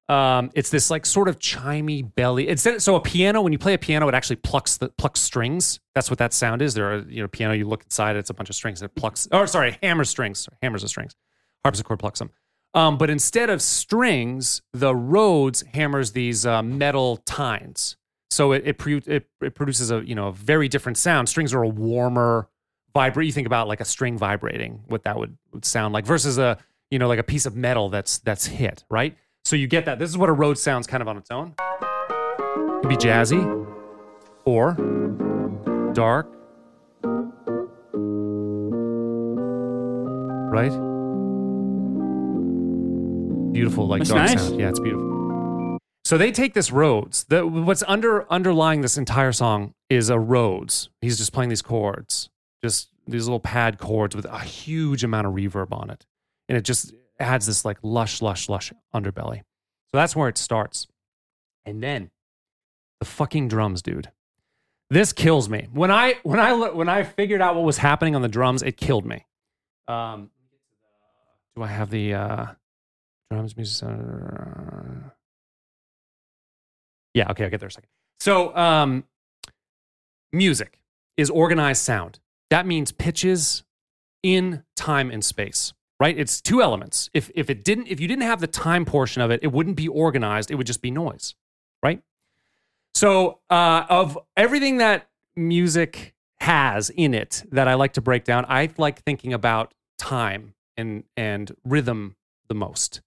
Um, it's this like sort of chimey belly. So a piano. When you play a piano, it actually plucks the plucks strings. That's what that sound is. There are you know piano. You look inside, it's a bunch of strings. It plucks. Or sorry, hammers strings. Hammers of strings. Harpsichord plucks them. Um, but instead of strings, the Rhodes hammers these uh, metal tines. So it it, it it produces a you know a very different sound. Strings are a warmer vibrate. You think about like a string vibrating, what that would, would sound like, versus a you know like a piece of metal that's that's hit right. So you get that. This is what a Rhodes sounds kind of on its own. It could be jazzy or dark, right? Beautiful, like That's dark nice. sound. Yeah, it's beautiful. So they take this Rhodes. The, what's under underlying this entire song is a Rhodes. He's just playing these chords, just these little pad chords with a huge amount of reverb on it, and it just adds this like lush, lush, lush underbelly. So that's where it starts, and then the fucking drums, dude. This kills me. When I when I when I figured out what was happening on the drums, it killed me. Um, do I have the uh, drums music? Yeah, okay, I'll get there a second. So, um, music is organized sound. That means pitches in time and space, right? It's two elements. If if it didn't, if you didn't have the time portion of it, it wouldn't be organized. It would just be noise, right? So, uh, of everything that music has in it that I like to break down, I like thinking about time and and rhythm the most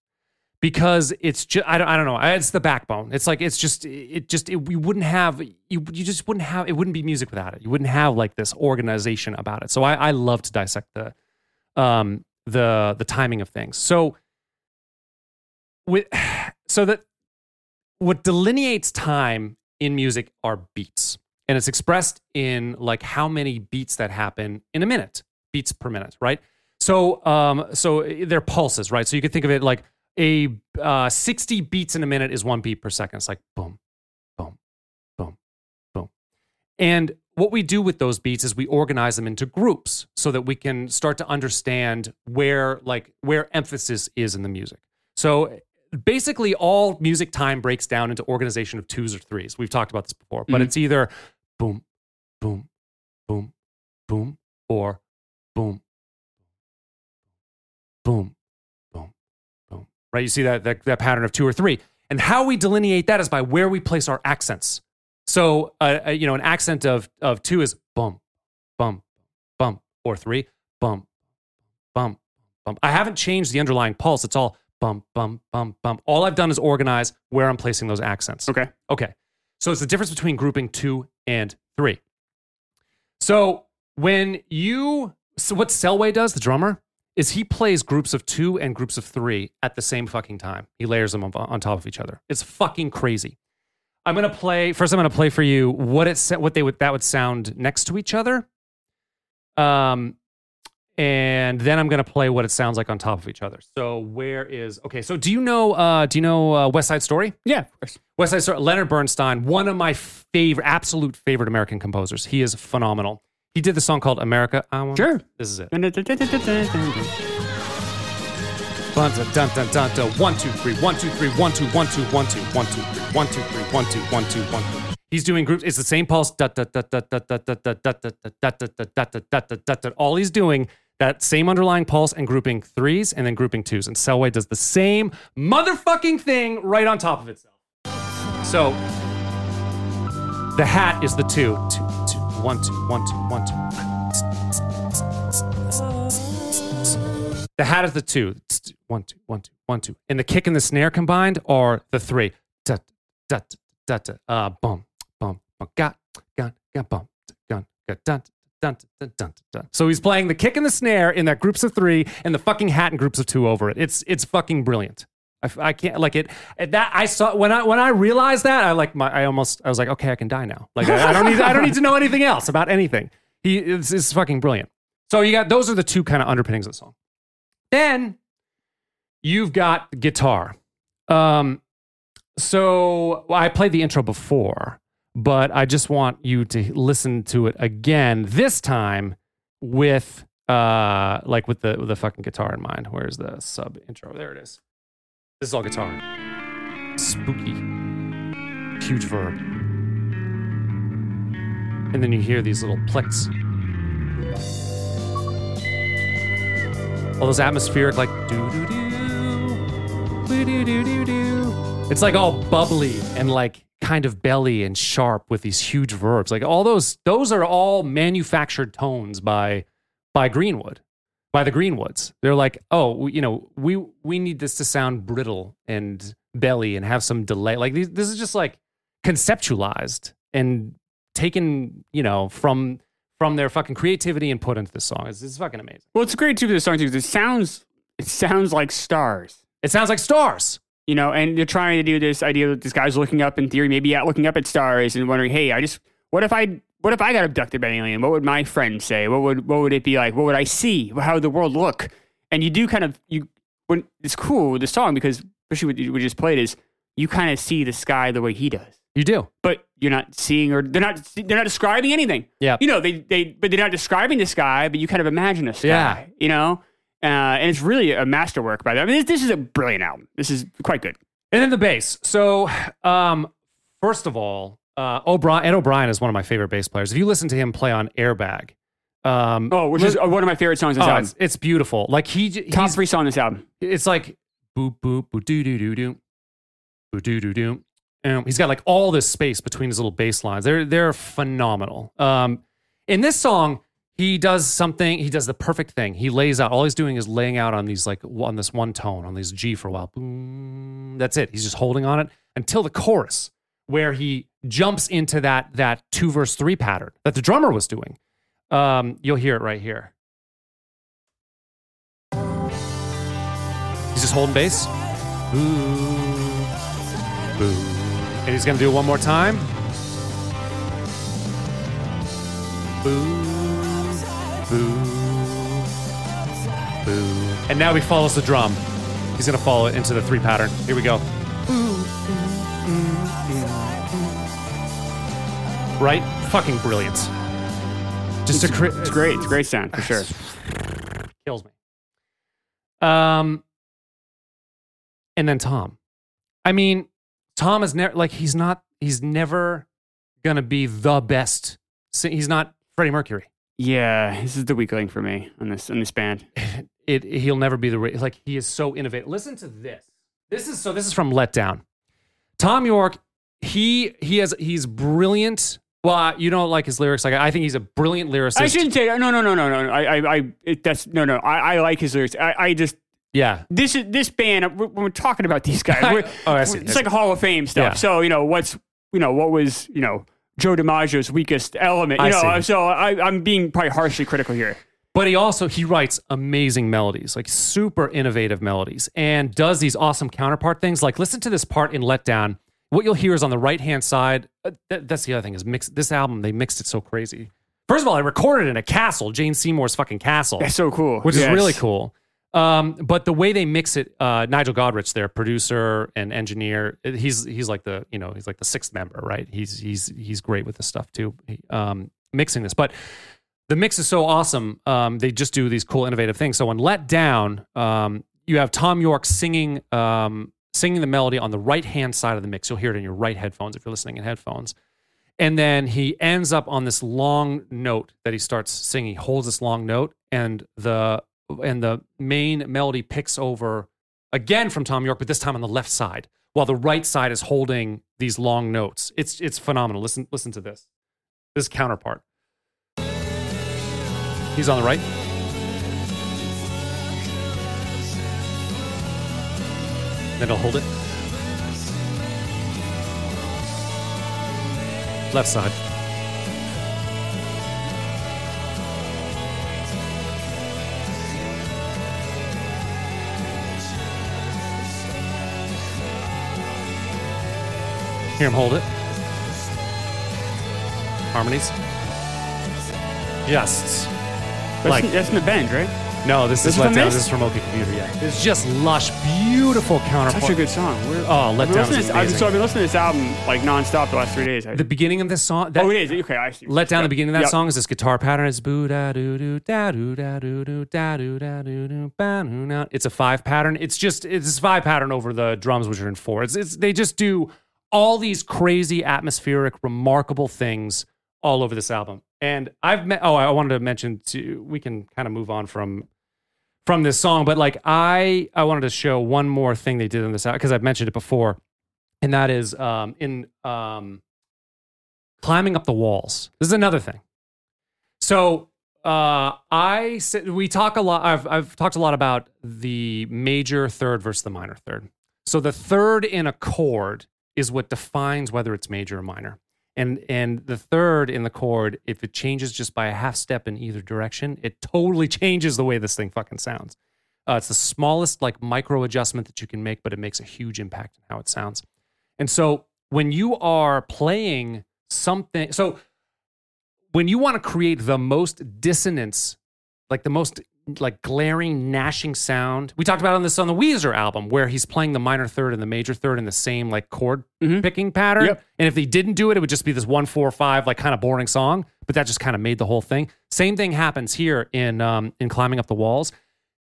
because it's just I don't, I don't know it's the backbone it's like it's just it just it, we wouldn't have you, you just wouldn't have it wouldn't be music without it you wouldn't have like this organization about it so I, I love to dissect the um the the timing of things so with so that what delineates time in music are beats and it's expressed in like how many beats that happen in a minute beats per minute right so um so they're pulses right so you could think of it like a uh, 60 beats in a minute is one beat per second. It's like boom, boom, boom, boom. And what we do with those beats is we organize them into groups so that we can start to understand where like where emphasis is in the music. So basically all music time breaks down into organization of twos or threes. We've talked about this before, but Mhm. it's either boom, boom, boom, boom, or boom, boom, boom, boom. Right? You see that, that that pattern of two or three, and how we delineate that is by where we place our accents. So, uh, uh, you know, an accent of of two is bum, bum, bum, or three bum, bum, bum. I haven't changed the underlying pulse. It's all bum, bum, bum, bum. All I've done is organize where I'm placing those accents. Okay. Okay. So it's the difference between grouping two and three. So when you, so what Selway does, the drummer, is he plays groups of two and groups of three at the same fucking time. He layers them on, on top of each other. It's fucking crazy. I'm gonna play first. I'm gonna play for you what it what they would that would sound next to each other. Um, and then I'm gonna play what it sounds like on top of each other. So where is okay? So do you know? Uh, do you know uh, West Side Story? Yeah, of course. West Side Story, Leonard Bernstein, one of my favorite, absolute favorite American composers. He is phenomenal. He did the song called America. I Want. Sure. This is it. Bunza dun dun dun dun one two three one two three one two one two one two one two three one two three one two one two one two. He's doing groups. It's the same pulse. All he's doing that same underlying pulse and grouping threes and then grouping twos. And Selway does the same motherfucking thing right on top of itself. So the hat is the two. Two, two, one, two, one, two, one, two. The hat is the two. One, two, one, two, one, two. And the kick and the snare combined are the three. Da, da, da, da. Uh, bum, got, gun, gun, dun, dun, dun, dun, dun. So he's playing the kick and the snare in that groups of three, and the fucking hat in groups of two over it. It's it's fucking brilliant. I, I can't like it. That I saw when I when I realized that I like my I almost I was like okay I can die now. Like I, I don't need I don't need to know anything else about anything. He is fucking brilliant. So you got those are the two kind of underpinnings of the song. Then you've got guitar. Um, so well, I played the intro before, but I just want you to listen to it again. This time with uh, like with the with the fucking guitar in mind. Where's the sub intro? There it is. This is all guitar. Spooky. Huge verb. And then you hear these little plicks. All those atmospheric, like doo doo, doo doo doo doo doo. It's like all bubbly and like kind of belly and sharp with these huge verbs. Like all those, those are all manufactured tones by by Greenwood, by the Greenwoods. They're like, oh, you know, we we need this to sound brittle and belly and have some delay. Like these, this is just like conceptualized and taken, you know, from from their fucking creativity and put into the song. It's, it's fucking amazing. Well, it's great too for the song too. 'cause It sounds it sounds like stars. It sounds like stars. you know, and they're trying to do this idea that this guy's looking up in theory, maybe out looking up at stars and wondering, hey, I just, what if I, what if I got abducted by an alien? What would my friends say? What would, what would it be like? What would I see? How would the world look? And you do kind of, you, when it's cool with the song because, especially what you- we just played, is you kind of see the sky the way he does, You do. but you're not seeing or they're not, they're not describing anything. Yeah. You know, they, they, but they're not describing the sky, but you kind of imagine a sky, Yeah. you know? Uh, and it's really a masterwork by them. I mean, this, this is a brilliant album. This is quite good. And then the bass. So, um, first of all, uh, O'Brien, Ed O'Brien is one of my favorite bass players. If you listen to him play on Airbag, um, Oh, which is one of my favorite songs on this oh, album. it's, it's beautiful. Like he, Top three song on this album. it's like boop boop boop doo doo doo doo, doo doo doo. Um, he's got like all this space between his little bass lines. They're they're phenomenal. Um, in this song, he does something. He does the perfect thing. He lays out. All he's doing is laying out on these like on this one tone on these G for a while. Boom. That's it. He's just holding on it until the chorus, where he jumps into that that two verse three pattern that the drummer was doing. Um, you'll hear it right here. He's just holding bass. And he's going to do it one more time. Boo. Boo. Boo. And now he follows the drum. He's going to follow it into the three pattern. Here we go. Right? Fucking brilliant. Just a cri- It's great. It's a great sound for sure. kills me. Um, and then Thom. I mean, Thom is never like he's not. He's never gonna be the best. He's not Freddie Mercury. Yeah, this is the weak link for me on this on this band. It. He'll never be the like. He is so innovative. Listen to this. This is so. This is from Let Down. Thom Yorke. He he has he's brilliant. Well, you don't like his lyrics. Like I think he's a brilliant lyricist. I shouldn't say no, no, no, no, no, no. I, I, I it, that's no, no. I, I like his lyrics. I, I just Yeah. this is this band. When we're talking about these guys, we're, Oh, I see. it's like a Hall of Fame stuff. Yeah. So you know what's you know what was you know Joe DiMaggio's weakest element. You I know, see. so I, I'm being probably harshly critical here. But he also he writes amazing melodies, like super innovative melodies, and does these awesome counterpart things. Like listen to this part in Let Down. What you'll hear is on the right hand side. uh, that- that's the other thing is mix. This album they mixed it so crazy. First of all, I recorded in a castle, Jane Seymour's fucking castle, That's so cool. which is really cool. Um, but the way they mix it, uh, Nigel Godrich, their producer and engineer, he's he's like the you know he's like the sixth member, right? He's he's he's great with this stuff too, um, mixing this. But the mix is so awesome. Um, they just do these cool, innovative things. So on Let Down, um, you have Thom Yorke singing um, singing the melody on the right hand side of the mix. You'll hear it in your right headphones if you're listening in headphones. And then he ends up on this long note that he starts singing. He holds this long note, and the and the main melody picks over again from Thom Yorke, but this time on the left side, while the right side is holding these long notes. It's it's phenomenal. Listen listen to this. This counterpart. He's on the right. Then he'll hold it. Left side. Hear him hold it. Harmonies. Just That's, like that's in the bend, right? no, this, This is is let from down. this? This is from OK Computer. Yeah, it's just lush, beautiful counterpoint. Such a good song. We're, Oh, Let I've Down is this- I've- So I've been listening to this album like nonstop the last three days. I- The beginning of this song. That, oh, it is. Okay, I see. Let down Yep. the beginning of that Yep. song is this guitar pattern. It's boo da doo doo da doo da doo doo da doo da doo doo ba doo. It's a five pattern. It's just it's this five pattern over the drums, which are in four. It's, it's they just do all these crazy atmospheric, remarkable things all over this album. And I've met. Oh, I wanted to mention too. We can kind of move on from from this song, but like I I wanted to show one more thing they did in this album because I've mentioned it before, and that is um, in um, climbing up the walls. This is another thing. So uh, I said we talk a lot. I've I've talked a lot about the major third versus the minor third. So the third in a chord is what defines whether it's major or minor. And and the third in the chord, if it changes just by a half step in either direction, it totally changes the way this thing fucking sounds. Uh, it's the smallest like micro adjustment that you can make, but it makes a huge impact in how it sounds. And so when you are playing something, so when you want to create the most dissonance, like the most like glaring gnashing sound, we talked about on this on the Weezer album where he's playing the minor third and the major third in the same like chord Mhm. picking pattern. Yep. And if they didn't do it, it would just be this one four five like kind of boring song. But that just kind of made the whole thing. Same thing happens here in um, in climbing up the walls.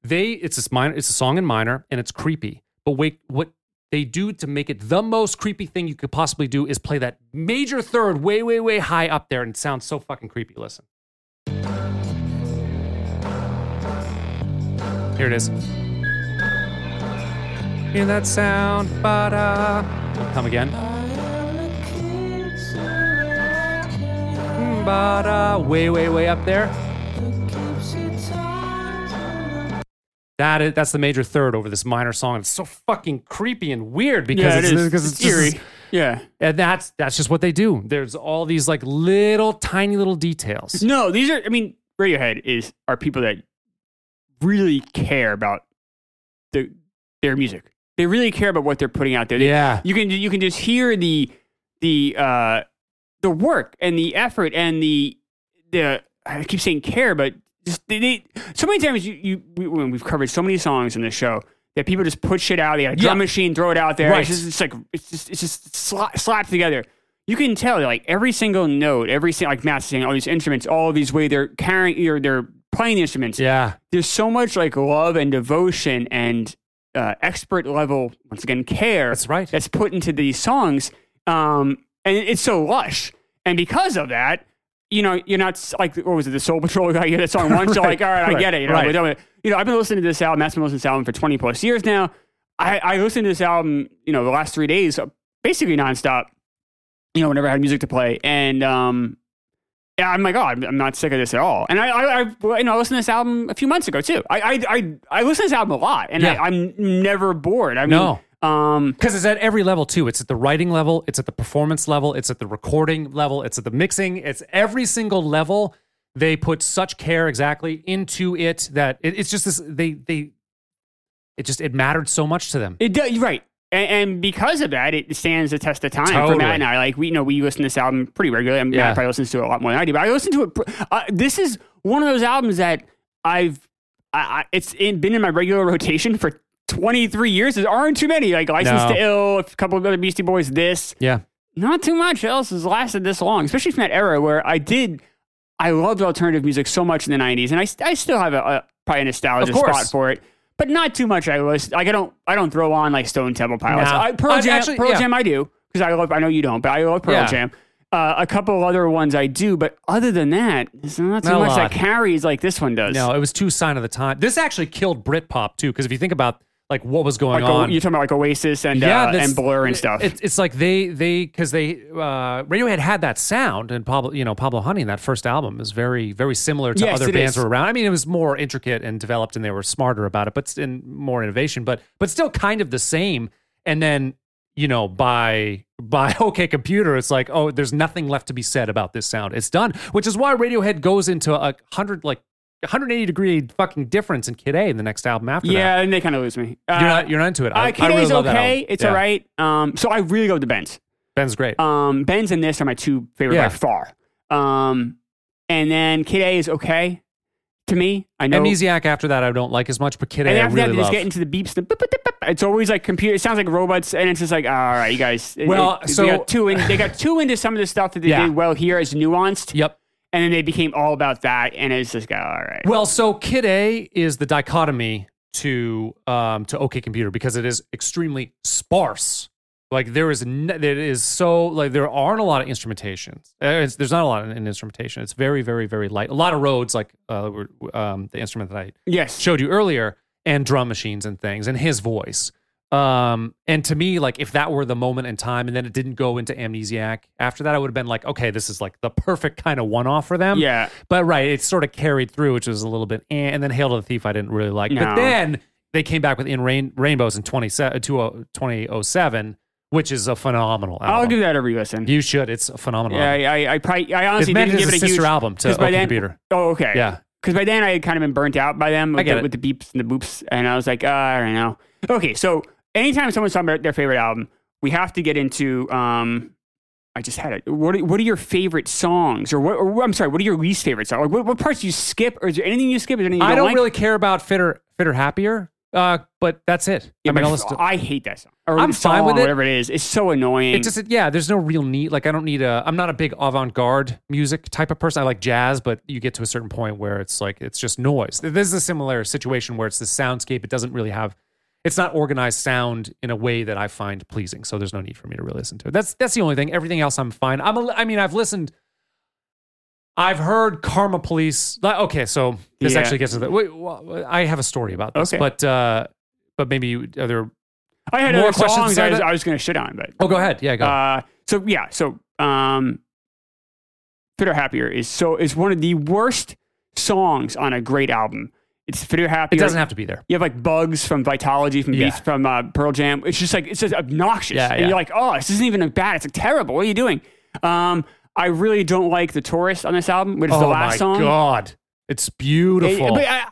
They it's this minor, it's a song in minor and it's creepy. But wait, what they do to make it the most creepy thing you could possibly do is play that major third way, way, way high up there and it sounds so fucking creepy. Listen. Here it is. Hear that sound? Ba-da. Come again. Mm, Ba-da. Way, way, way up there. That is, that's the major third over this minor song. It's so fucking creepy and weird because Yeah, it's, it is. because It's it's, just- eerie. Yeah. and that's that's just what they do. There's all these like little tiny little details. No, these are. I mean, Radiohead is are people that really care about the their music. They really care about what they're putting out there. They- Yeah. you can you can just hear the the uh the work and the effort and the the I keep saying care, but just they, they so many times you you we, we've covered so many songs in the show that people just put shit out. They got a drum Yeah. machine, throw it out there. Right. It's just it's like it's just it's just sla- slapped together. You can tell like every single note, every single like Matt's saying all these instruments, all these way they're carrying or they're playing the instruments Yeah. there's so much like love and devotion and uh, expert level once again care That's right. that's put into these songs um, and it's so lush and because of that you know you're not like what was it the soul patrol guy you hear that song once you're like all right, i right, get it you know, right. you know i've been listening to this album that's been listening to this album for 20 plus years now i i listened to this album you know the last three days basically nonstop you know whenever i had music to play and um I'm like, oh, I'm, I'm not sick of this at all. And I, I, I, you know, I listened to this album a few months ago too. I, I, I, I listen to this album a lot, and Yeah. I, I'm never bored. I mean, No. um, Because it's at every level too. It's at the writing level, it's at the performance level, it's at the recording level, it's at the mixing. It's every single level. They put such care exactly into it that it, it's just this. They they. It just it mattered so much to them. it does right, and, and because of that, it stands the test of time for Matt and I. Like we, you know, we listen to this album pretty regularly. and Yeah. Matt probably listens to it a lot more than I do, but I listen to it. pr- Uh, this is one of those albums that I've, I, I, it's in, been in my regular rotation for 23 years. There aren't too many. Like License No. to Ill, a couple of other Beastie Boys. This, yeah, not too much else has lasted this long, especially from that era where I did, I loved alternative music so much in the 90s, and I, I still have a, a probably a nostalgia spot for it, but not too much. I listen, like I don't, I don't throw on like Stone Temple Pilots. Nah. I, Pearl I'd Jam, actually- Pearl yeah. Jam, I do because I love. I know you don't, but I love Pearl Yeah. Jam. Uh, a couple other ones I do, but other than that, there's not too Not much that carries like this one does. no, it was too sign of the time. This actually killed Britpop too, because if you think about like what was going Like, on. you're talking about like Oasis and uh, that's- and Blur and stuff. It's, it's like they they because they uh, Radiohead had that sound and Pablo you know Pablo Honey in that first album is very very similar to Yes, other bands is. were around. I mean, it was more intricate and developed, and they were smarter about it, but in more innovation, but but still kind of the same. And then you know by by OK Computer, it's like oh, there's nothing left to be said about this sound. It's done, which is why Radiohead goes into a hundred like. 180 degree fucking difference in Kid A in the next album after that. yeah, and they kind of lose me. Uh, You're not you're not into it. I, uh, Kid I really A's love that okay. album. It's Yeah. all right. Um, so I really go with the Bends. Bends great. Um, Bends and this are my two favorite Yeah. by far. Um, and then Kid A is okay to me. I know. Amnesiac after that I don't like as much, but Kid A and I after really that, they just love. get into the beeps. The beep, beep, beep, beep. It's always like computer. It sounds like robots, and it's just like, all right, you guys. it- Well, it- so- they got too in, they got too into some of the stuff that they Yeah. did well here as nuanced, Yep. And then they became all about that, and it's just go all right. Well, so Kid A is the dichotomy to um to OK Computer because it is extremely sparse. Like there is it is so like there aren't a lot of instrumentations. Uh, it's, there's not a lot in instrumentation. It's very very very light. A lot of Rhodes like uh um the instrument that I yes, showed you earlier and drum machines and things and his voice. Um, and to me, like if that were the moment in time and then it didn't go into amnesiac after that, I would have been like, okay, this is like the perfect kind of one off for them. yeah, But right, it sort of carried through, which was a little bit, eh, and then Hail to the Thief, I didn't really like. No. But then they came back with In Rain, Rainbows in 20, 2007, which is a phenomenal album. I'll give that a re-listen. You should. It's a phenomenal yeah, album. I, I, I probably, I honestly didn't give a it a sister huge album to OK then- Computer. Oh, okay. Yeah. Because by then I had kind of been burnt out by them with, get the, it. with the beeps and the boops, and I was like, uh, I don't know. Okay, so anytime someone's talking about their favorite album, we have to get into. Um, I just had it. What are, what are your favorite songs, or what? Or, I'm sorry, what are your least favorite songs? Like, what, what parts do you skip, or is there anything you skip? Is there anything you I don't like? really care about Fitter, Fitter Happier, uh, but that's it. Yeah, I mean, but I'll listen to- I hate that song. Or I'm song, fine with it. Whatever it is, it's so annoying. It just yeah, there's no real need. Like I don't need a. I'm not a big avant-garde music type of person. I like jazz, but you get to a certain point where it's like it's just noise. This is a similar situation where it's the soundscape. It doesn't really have. It's not organized sound in a way that I find pleasing. So there's no need for me to really listen to it. That's that's the only thing. Everything else I'm fine. I'm. A, I mean, I've listened. I've heard Karma Police. Okay, so this Yeah. actually gets to the. Wait, well, I have a story about this, Okay. but uh, but maybe you, are there. I had more other questions I was. I was going to shit on, but Oh, go ahead. Yeah, go. Uh, so yeah, so um, Fitter Happier is so is one of the worst songs on a great album. It's Fitter it doesn't have to be there. you have like bugs from Vitology from Yeah. Beats from uh, Pearl Jam. It's just like it's just obnoxious. Yeah, and yeah. you're like, oh, this isn't even bad. It's like terrible. What are you doing? Um, I really don't like the Tourist on this album, which is oh the last my song. god, it's beautiful. It- but I,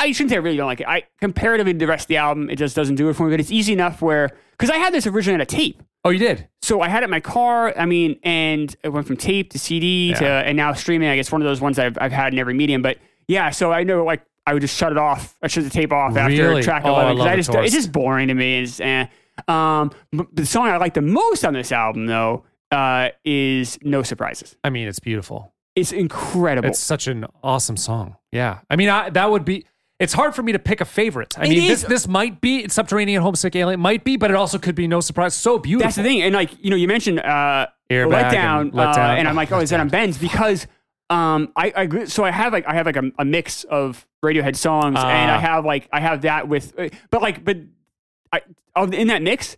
I shouldn't say I really don't like it. I comparatively to the rest of the album, it just doesn't do it for me. But it's easy enough where because I had this originally on a tape. oh, you did. So I had it in my car. I mean, and it went from tape to CD to and now streaming. I guess one of those ones I've I've had in every medium. But yeah, so I know like I would just shut it off. I shut the tape off after Really? track Oh, I eleven love I just it's just boring to me. It's eh. um, the song I like the most on this album though uh, is No Surprises. I mean, it's beautiful. It's incredible. It's such an awesome song. Yeah. I mean, I, that would be. It's hard for me to pick a favorite. I It mean, is. this this might be Subterranean Homesick Alien. Might be, but it also could be No Surprise. So beautiful. That's the thing. And like, you know, you mentioned uh Airbag letdown, and Letdown. Uh, and I'm like, oh, is that on Bends? Because um I, I so I have like I have like a, a mix of Radiohead songs and I Ah. have like I have that with uh, but like but I in that mix,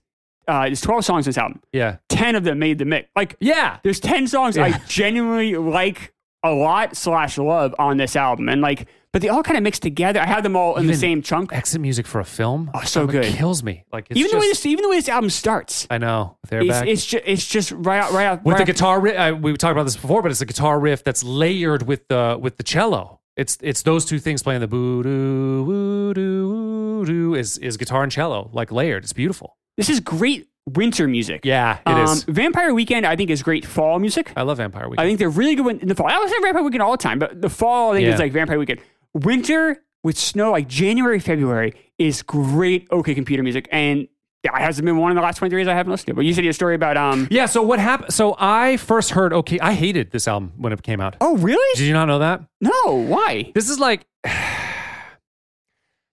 uh there's 12 songs in this album. Yeah. 10 of them made the mix. Like Yeah. there's 10 songs I genuinely like a lot slash love on this album. And like but they all kind of mix together. I have them all in the same chunk. Exit music for a film. Oh, so it good. Kills me. Like it's Even the way this even the way this album starts. I know. With It's, Airbag. it's just it's just right out right out with right the guitar riff, uh, we talked about this before, but it's a guitar riff that's layered with the with the cello. It's it's those two things playing the boo doo woo doo doo is is guitar and cello like layered. It's beautiful. This is great winter music. Yeah, it is. um, Vampire Weekend, I think, is great fall music. I love Vampire Weekend. I think they're really good in the fall. I listen to Vampire Weekend all the time, but the fall, I think, Yeah. is like Vampire Weekend. Winter with snow, like January, February, is great. Okay, computer music, and yeah, it hasn't been one in the last twenty years I haven't listened to. But you said a story about um. yeah. So what happened? So I first heard. Okay, I hated this album when it came out. Oh, really? Did you not know that? No, why? This is like.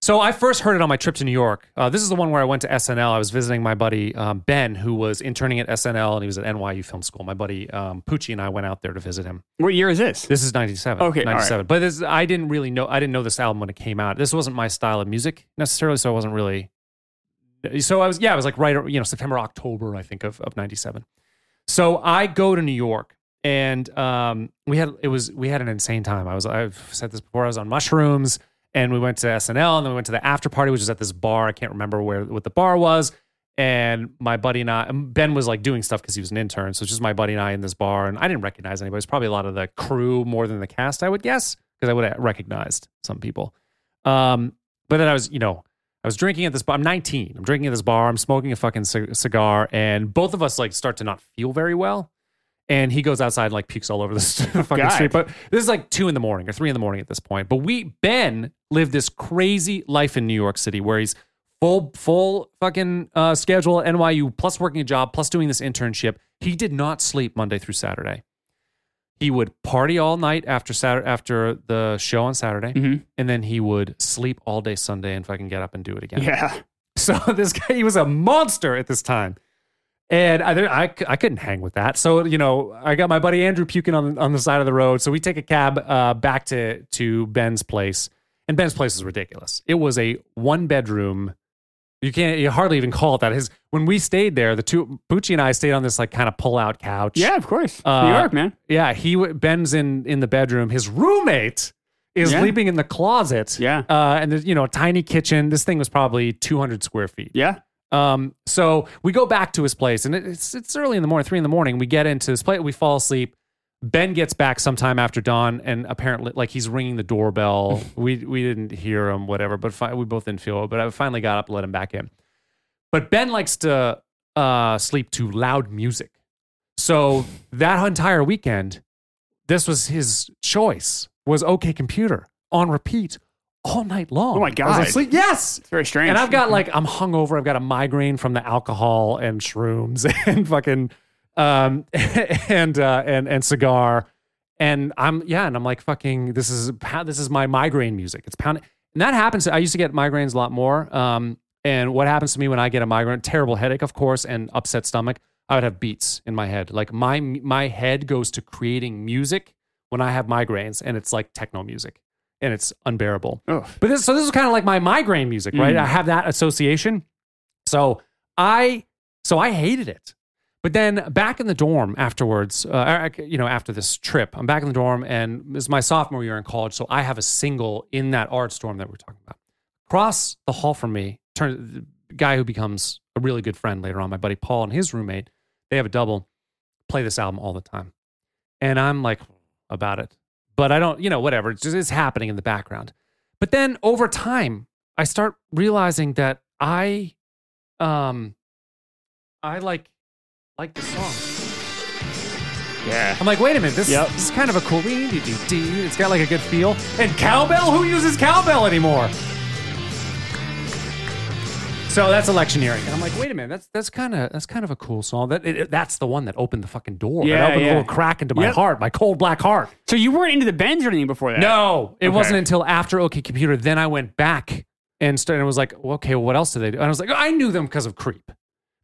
So I first heard it on my trip to New York. Uh, this is the one where I went to SNL. I was visiting my buddy um, Ben, who was interning at SNL, and he was at NYU Film School. My buddy um, Pucci and I went out there to visit him. What year is this? This is 97. Okay, all right. 97. But this, I didn't really know, I didn't know this album when it came out. This wasn't my style of music necessarily, so I wasn't really so I was yeah, I was like right you know September October I think of of 97. So I go to New York and um we had it was we had an insane time. I was I've said this before I was on mushrooms and we went to SNL and then we went to the after party which was at this bar. I can't remember where what the bar was. And my buddy and I, and Ben was like doing stuff because he was an intern. So it's just my buddy and I in this bar. And I didn't recognize anybody. It's probably a lot of the crew more than the cast, I would guess, because I would have recognized some people. Um, but then I was, you know, I was drinking at this bar. I'm 19. I'm drinking at this bar. I'm smoking a fucking c- cigar, and both of us like start to not feel very well. And he goes outside and like pukes all over the fucking God. street. But this is like two in the morning or three in the morning at this point. But we Ben lived this crazy life in New York City where he's full full fucking uh, schedule at NYU plus working a job plus doing this internship. He did not sleep Monday through Saturday. He would party all night after Saturday after the show on Saturday, Mhm. and then he would sleep all day Sunday and fucking get up and do it again. Yeah. So this guy, he was a monster at this time. And I, I, I couldn't hang with that. So, you know, I got my buddy Andrew puking on, on the side of the road. So we take a cab uh, back to, to Ben's place. And Ben's place is ridiculous. It was a one bedroom. You can't, you hardly even call it that. His, when we stayed there, the two, Bucci and I stayed on this like kind of pull out couch. Yeah, of course. Uh, New York, man. Yeah. He, Ben's in, in the bedroom. His roommate is Yeah. sleeping in the closet. Yeah. Uh, and there's, you know, a tiny kitchen. This thing was probably 200 square feet. Yeah. Um, so we go back to his place, and it's it's early in the morning, three in the morning. We get into his place, we fall asleep. Ben gets back sometime after dawn, and apparently, like he's ringing the doorbell. we we didn't hear him, whatever, but fi- we both didn't feel it. But I finally got up, and let him back in. But Ben likes to uh, sleep to loud music, so that entire weekend, this was his choice. Was OK Computer on repeat all night long. Oh my god! I was asleep. Yes, It's very strange. and I've got like I'm hungover. I've got a migraine from the alcohol and shrooms and fucking um and uh and and cigar. And I'm yeah, and I'm like fucking. This is this is my migraine music. It's pounding, and that happens. I used to get migraines a lot more. Um, and what happens to me when I get a migraine? Terrible headache, of course, and upset stomach. I would have beats in my head. Like my my head goes to creating music when I have migraines, and it's like techno music, and it's unbearable. Ugh. But this, so this is kind of like my migraine music, right? Mm. I have that association. So I, so I hated it. But then back in the dorm afterwards, uh, you know, after this trip, I'm back in the dorm, and is my sophomore year in college. So I have a single in that art storm that we're talking about. Across the hall from me, turn guy who becomes a really good friend later on, my buddy Paul and his roommate, they have a double, play this album all the time, and I'm like about it, but I don't, you know, whatever. It's just it's happening in the background. But then over time, I start realizing that I, um, I like like the song. Yeah. I'm like, wait a minute, this, Yep. this is kind of a cool. It's got like a good feel. And cowbell, who uses cowbell anymore? So that's electioneering, and I'm like, wait a minute, that's that's kind of that's kind of a cool song. That it, it- that's the one that opened the fucking door. Yeah, it opened yeah. a little crack into my Yep. heart, my cold black heart. So you weren't into the Bends or anything before that? No, it Okay. wasn't until after OK Computer. Then I went back and started. and was like, well, okay, well, what else did they do? And I was like, I knew them because of Creep,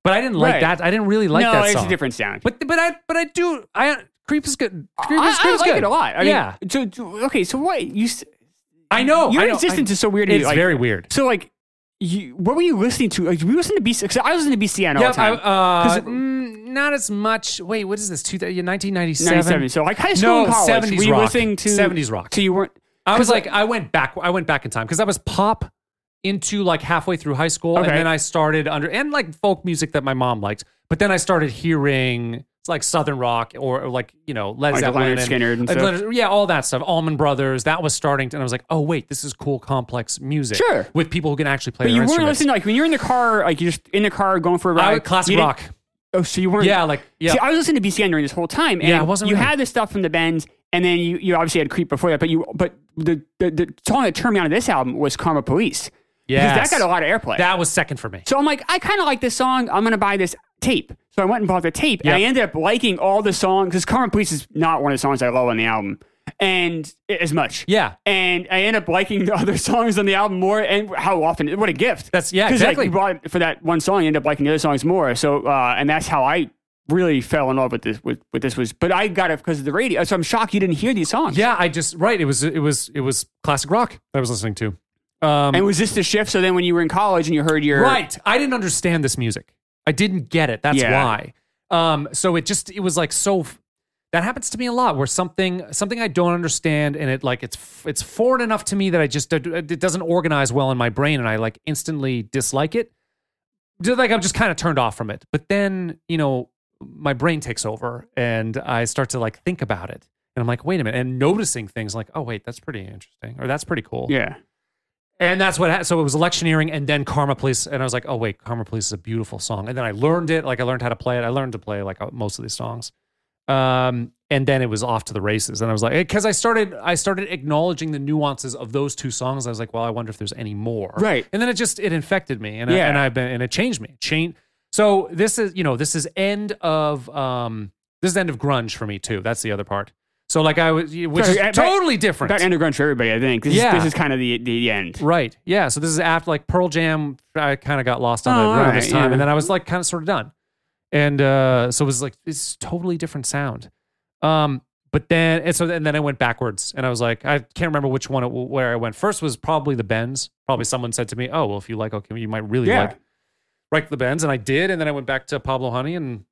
but I didn't like Right. that. I didn't really like no, that it's song. a different sound. But but I but I do. I Creep is good. Creep I, is, I Creep is like good. it a lot. I mean, yeah, So, so- okay, so what you? s- I know. Your I know. existence I- is so weird. to me, It's like- very weird. So like, you, what were you listening to? Like, we listened to BC. I listen to BCN all the time. I, uh, mm, not as much. Wait, what is this? Two, 1997. 97. So like high school No, and college. 70s were you rock. listening to 70s rock. So you weren't. I was 'cause, like, I went back. I went back in time because I was pop into like halfway through high school, Okay. and then I started under and like folk music that my mom liked. But then I started hearing it's like southern rock or, or like you know Led Like Zeppelin, and. Leonard- yeah, all that stuff. Allman Brothers. That was starting, to, and I was like, oh wait, this is cool, complex music. Sure. with people who can actually play but you weren't listening like when you're in the car, like you're just in the car going for a ride. would classic rock. Oh, so you weren't. Yeah, like yeah. See, I was listening to BCN during this whole time, and Yeah, I wasn't you really- had this stuff from the Bends, and then you, you obviously had Creep before that, but you but the, the the song that turned me on to this album was Karma Police. Yes. Because that got a lot of airplay. that was second for me. so I'm like, I kind of like this song. I'm gonna buy this tape. So I went and bought the tape, and I ended up liking all the songs because Karma Police is not one of the songs I love on the album, and as much. Yeah. And I end up liking the other songs on the album more, and how often? What a gift! That's- yeah, exactly. Like, you bought it for that one song, you end up liking the other songs more. So, uh, and that's how I really fell in love with this. With, with this was, but I got it because of the radio. So I'm shocked you didn't hear these songs. Yeah, I just right. It was it was it was classic rock that I was listening to. Um, And was this the shift? So then when you were in college and you heard your Right. I didn't understand this music. I didn't get it. That's Yeah. why. Um, so it just it was like so that happens to me a lot where something something I don't understand and it like it's it's foreign enough to me that I just it doesn't organize well in my brain and I like instantly dislike it. Just like I'm just kind of turned off from it. But then, you know, my brain takes over and I start to like think about it. And I'm like, wait a minute, and noticing things like, oh wait, that's pretty interesting, or that's pretty cool. Yeah. And that's what happened. So it was electioneering and then Karma Police. And I was like, oh, wait, Karma Police is a beautiful song. And then I learned it. Like I learned how to play it. I learned to play like uh, most of these songs. Um, and then it was off to the races. And I was like, because I started, I started acknowledging the nuances of those two songs. I was like, well, I wonder if there's any more. Right. And then it just, it infected me. And, Yeah. I, and I've been, and it changed me. Change. So this is, you know, this is end of, um, this is end of grunge for me too. That's the other part. So like I was, which is totally different. About underground for everybody, I think. This Yeah. is this is kind of the the end. Right. Yeah. So this is after like Pearl Jam. I kind of got lost on Oh, it around all this time, yeah. and then I was like kind of sort of done. And uh, so it was like it's totally different sound. Um, but then and so and then I went backwards, and I was like, I can't remember which one it, where I went. First was probably the Bends. Probably someone said to me, "Oh, well, if you like okay, you might really Yeah. like like the Bends," and I did. And then I went back to Pablo Honey, and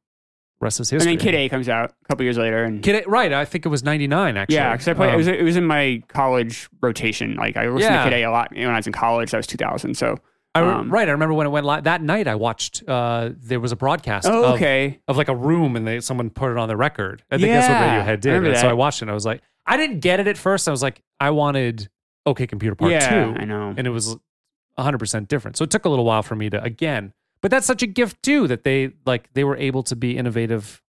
rest is And then Kid A comes out a couple years later, and Kid A, right? I think it was ninety nine actually. yeah, because I played. Um, it, was, it was in my college rotation. Like I listened Yeah. to Kid A a lot when I was in college. That was 2000. So I um, right. I remember when it went live that night. I watched. Uh, there was a broadcast. oh, of- okay. of like a room and they someone put it on the record. I think that's what Yeah, Radiohead did. And so. I watched it and I was like, I didn't get it at first. I was like, I wanted OK Computer Part yeah, 2. I know. And it was 100% different. So it took a little while for me to, again, but that's such a gift too that they like, they were able to be innovative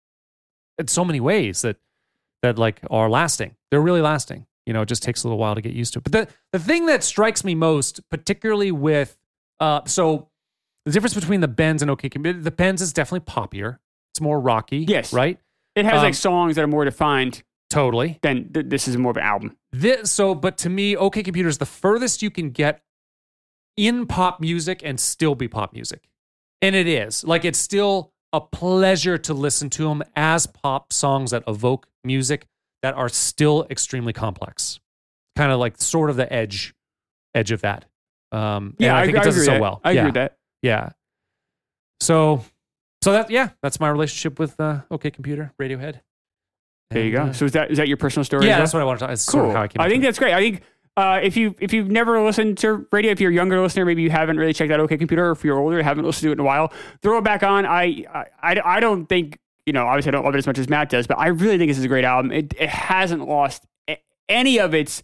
in so many ways that, that like are lasting. They're really lasting. You know, it just takes a little while to get used to it. But the, the thing that strikes me most, particularly with, uh, so the difference between the Bends and OK Computer, the Bends is definitely poppier. It's more rocky. Yes. Right? it has um, like songs that are more defined Totally. Then th- this is more of an album. This so, but to me, OK Computer is the furthest you can get in pop music and still be pop music, and it is like it's still a pleasure to listen to them as pop songs that evoke music that are still extremely complex, kind of like sort of the edge, edge of that. Um, and I, think it does it so that. well. I yeah, agree with that. yeah. So, so that yeah, that's my relationship with uh, OK Computer, Radiohead. There you go. uh, So is that is that your personal story? yeah, well? that's what I wanted to. It's cool. sort of how I. I think that's great. I think uh, if you if you've never listened to radio, if you're a younger listener, maybe you haven't really checked out OK Computer, or if you're older, you haven't listened to it in a while, throw it back on. I I, I, don't think you know. Obviously, I don't love it as much as Matt does, but I really think this is a great album. It it hasn't lost any of its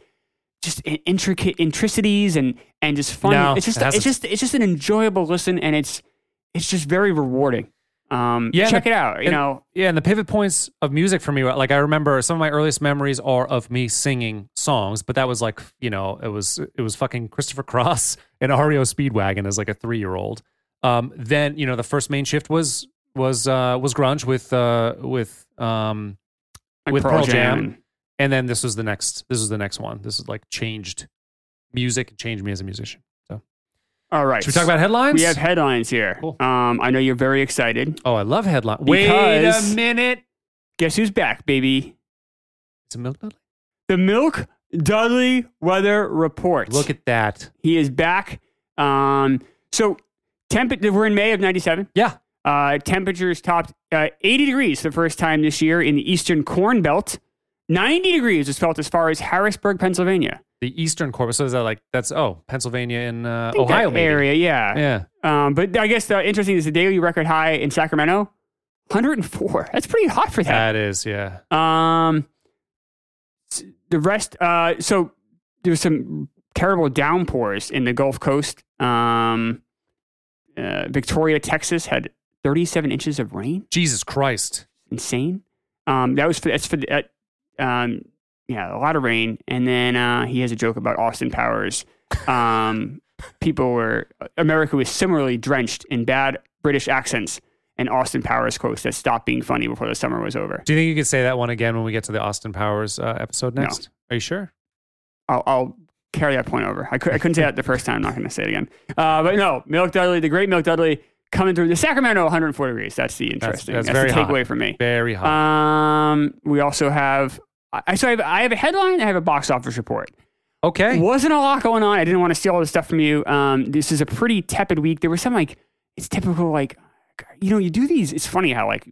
just intricate intricities and and just fun. No, it's just it it's just it's just an enjoyable listen, and it's it's just very rewarding. Um, Yeah, check the- it out. You and- know, Yeah, and the pivot points of music for me, like I remember some of my earliest memories are of me singing songs, but that was like, you know, it was it was fucking Christopher Cross and REO Speedwagon as like a three year old. Um, then you know the first main shift was was uh, was grunge with uh, with um, like with Pearl Jam. and- and then this was the next this was the next one. This is like changed music, changed me as a musician. All right. should we talk about headlines? We have headlines here. Cool. Um, I know you're very excited. oh, I love headlines. Wait Because- a minute. Guess who's back, baby? It's a milk. Dudley? The Milk Dudley Weather Report. Look at that. he is back. Um, so temp- we're in May of '97. Yeah. Uh, temperatures topped uh, 80 degrees for the first time this year in the Eastern Corn Belt. 90 degrees was felt as far as Harrisburg, Pennsylvania. The Eastern Corpus. So is that like that's oh Pennsylvania and uh, Ohio area, yeah. Yeah. Um, but I guess the interesting is the daily record high in Sacramento, 104. That's pretty hot for that. That is yeah. Um, the rest. Uh, so there was some terrible downpours in the Gulf Coast. Um, uh, Victoria, Texas, had 37 inches of rain. Jesus Christ. Insane. Um, that was for that's for the, that. Um, yeah, a lot of rain. And then uh, he has a joke about Austin Powers. Um, people were America was similarly drenched in bad British accents. And Austin Powers quotes that stopped being funny before the summer was over. Do you think you could say that one again when we get to the Austin Powers uh, episode No. next? Are you sure? I'll, I'll carry that point over. I, could, I couldn't say that the first time. I'm not going to say it again. Uh, but no, Milk Dudley, the great Milk Dudley, coming through the Sacramento 104 degrees. That's the interesting. that's That's, very the hot. takeaway for me. Very hot. Um, we also have. I so I have, I have a headline. I have a box office report. Okay. Wasn't a lot going on. I didn't want to steal all this stuff from you. Um, this is a pretty tepid week. There was some like it's typical like you know you do these. It's funny how like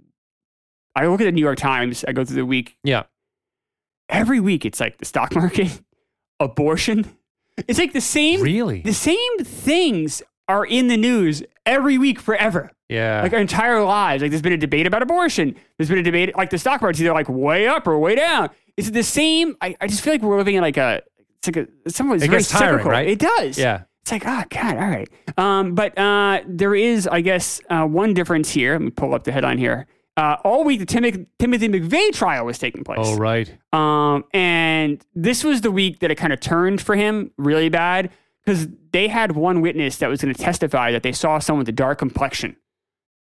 I look at the New York Times. I go through the week Yeah. every week. It's like the stock market, abortion. It's like the same. Really? The same things are in the news every week forever. Yeah. Like our entire lives. Like there's been a debate about abortion. There's been a debate like the stock market's either like way up or way down. Is it the same. I, I just feel like we're living in like a it's like a someone's It very gets tiring, cyclical. right? It does. yeah. It's like, oh God, all right. Um, but uh, there is, I guess, uh, one difference here. Let me pull up the headline here. Uh, all week, the Tim- Timothy McVeigh trial was taking place. Oh, right. Um, and this was the week that it kind of turned for him really bad because they had one witness that was going to testify that they saw someone with a dark complexion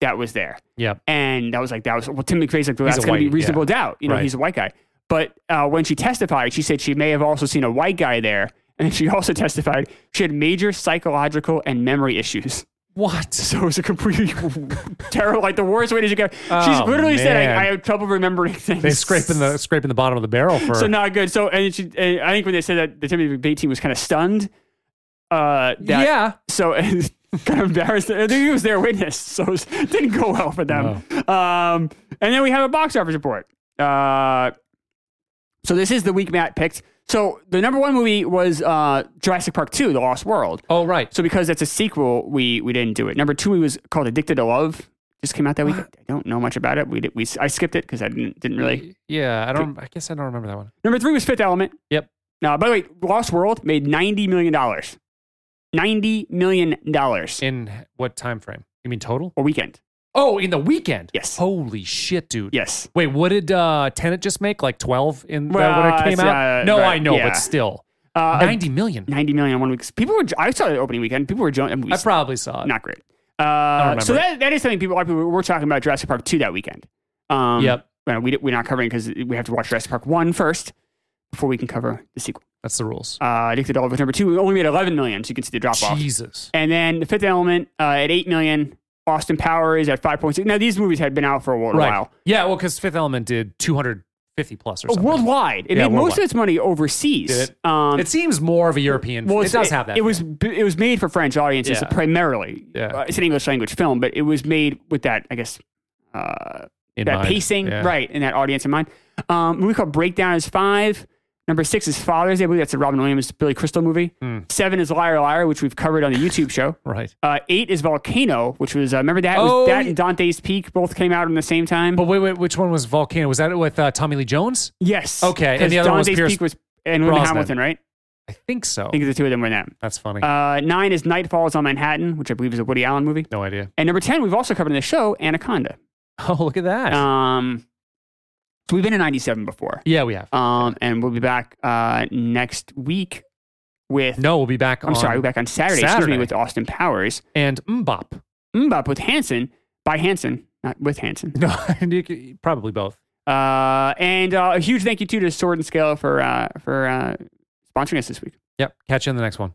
that was there. Yeah. And that was like, that was, well, Tim McVeigh's like, well, that's going to be reasonable doubt. You know, Right. he's a white guy. But uh, when she testified, she said she may have also seen a white guy there. And she also testified she had major psychological and memory issues. What? So it was a completely terrible, like the worst way to go. She's Oh, literally said, man. I, I have trouble remembering things. They scraping the scraping the bottom of the barrel for. So not good. So and, she, and I think when they said that the Timothy McVeigh team was kind of stunned. Uh, that, yeah. So and kind of embarrassed. I think he was their witness, so it, didn't go well for them. Um, and then we have a box office report. Uh, so this is the week Matt picked. So the number one movie was uh, Jurassic Park Two: The Lost World. Oh, right. So because that's a sequel, we we didn't do it. Number two was called Addicted to Love. Just came out that week. I don't know much about it. We did, we I skipped it because I didn't didn't really. Yeah. I don't. I guess I don't remember that one. Number three was Fifth Element. Yep. Now, by the way, Lost World made ninety million dollars. Ninety million dollars In what time frame? You mean total? a weekend. Oh, in the weekend. Yes. Holy shit, dude. Yes. Wait, what did uh Tenet just make? Like twelve in the, when it came it's, out? uh, no, right, I know, yeah. but still, Uh, ninety million. 90 million in one week. People were. I saw the opening weekend. People were. jo- I mean, we I probably saw it. not great. Uh, so that, that is something people. A lot of people were talking about Jurassic Park two that weekend. Um, Yep. well, we we're not covering because we have to watch Jurassic Park one first before we can cover the sequel. That's the rules. Uh, Addicted to Love number two. We only made 11 million, so you can see the drop off. Jesus. And then the Fifth Element uh, at eight million. Austin Powers at 5.6. Now these movies had been out for a while. Right. Yeah. Well, because Fifth Element did two hundred fifty plus or something. Worldwide, it Yeah, made most worldwide. of its money overseas. Did it? Um, it seems more of a European. well, it does have that. It was it was made for French audiences Yeah. primarily. Yeah. Uh, it's an English language film, but it was made with that, I guess, uh, in that mind. pacing, Yeah. right, and that audience in mind. Um, movie called Breakdown is five. Number six is Father's Day. I believe that's a Robin Williams, Billy Crystal movie. Hmm. Seven is Liar Liar, which we've covered on the YouTube show. Right. Uh, eight is Volcano, which was uh, remember that Oh, was that yeah. and Dante's Peak both came out in the same time. But wait, wait. Which one was Volcano? Was that with uh, Tommy Lee Jones? yes, Okay, And the other one was Dante's Pierce Peak was and Brosnan. Hamilton, right? I think so. I think the two of them were in that. That's funny. Uh, nine is Night Falls on Manhattan, which I believe is a Woody Allen movie. no idea. And number ten, we've also covered in the show Anaconda. Oh, look at that. Um, so we've been in '97 before. yeah, we have. Um, and we'll be back uh, next week with. no, we'll be back. I'm on sorry, we'll be back on Saturday, excuse Saturday. me, with Austin Powers. And MMMBop. MMMBop with Hanson by Hanson, not with Hanson. No, you could- probably both. Uh, and uh, a huge thank you too to Sword and Scale for uh, for uh, sponsoring us this week. Yep. Catch you in the next one.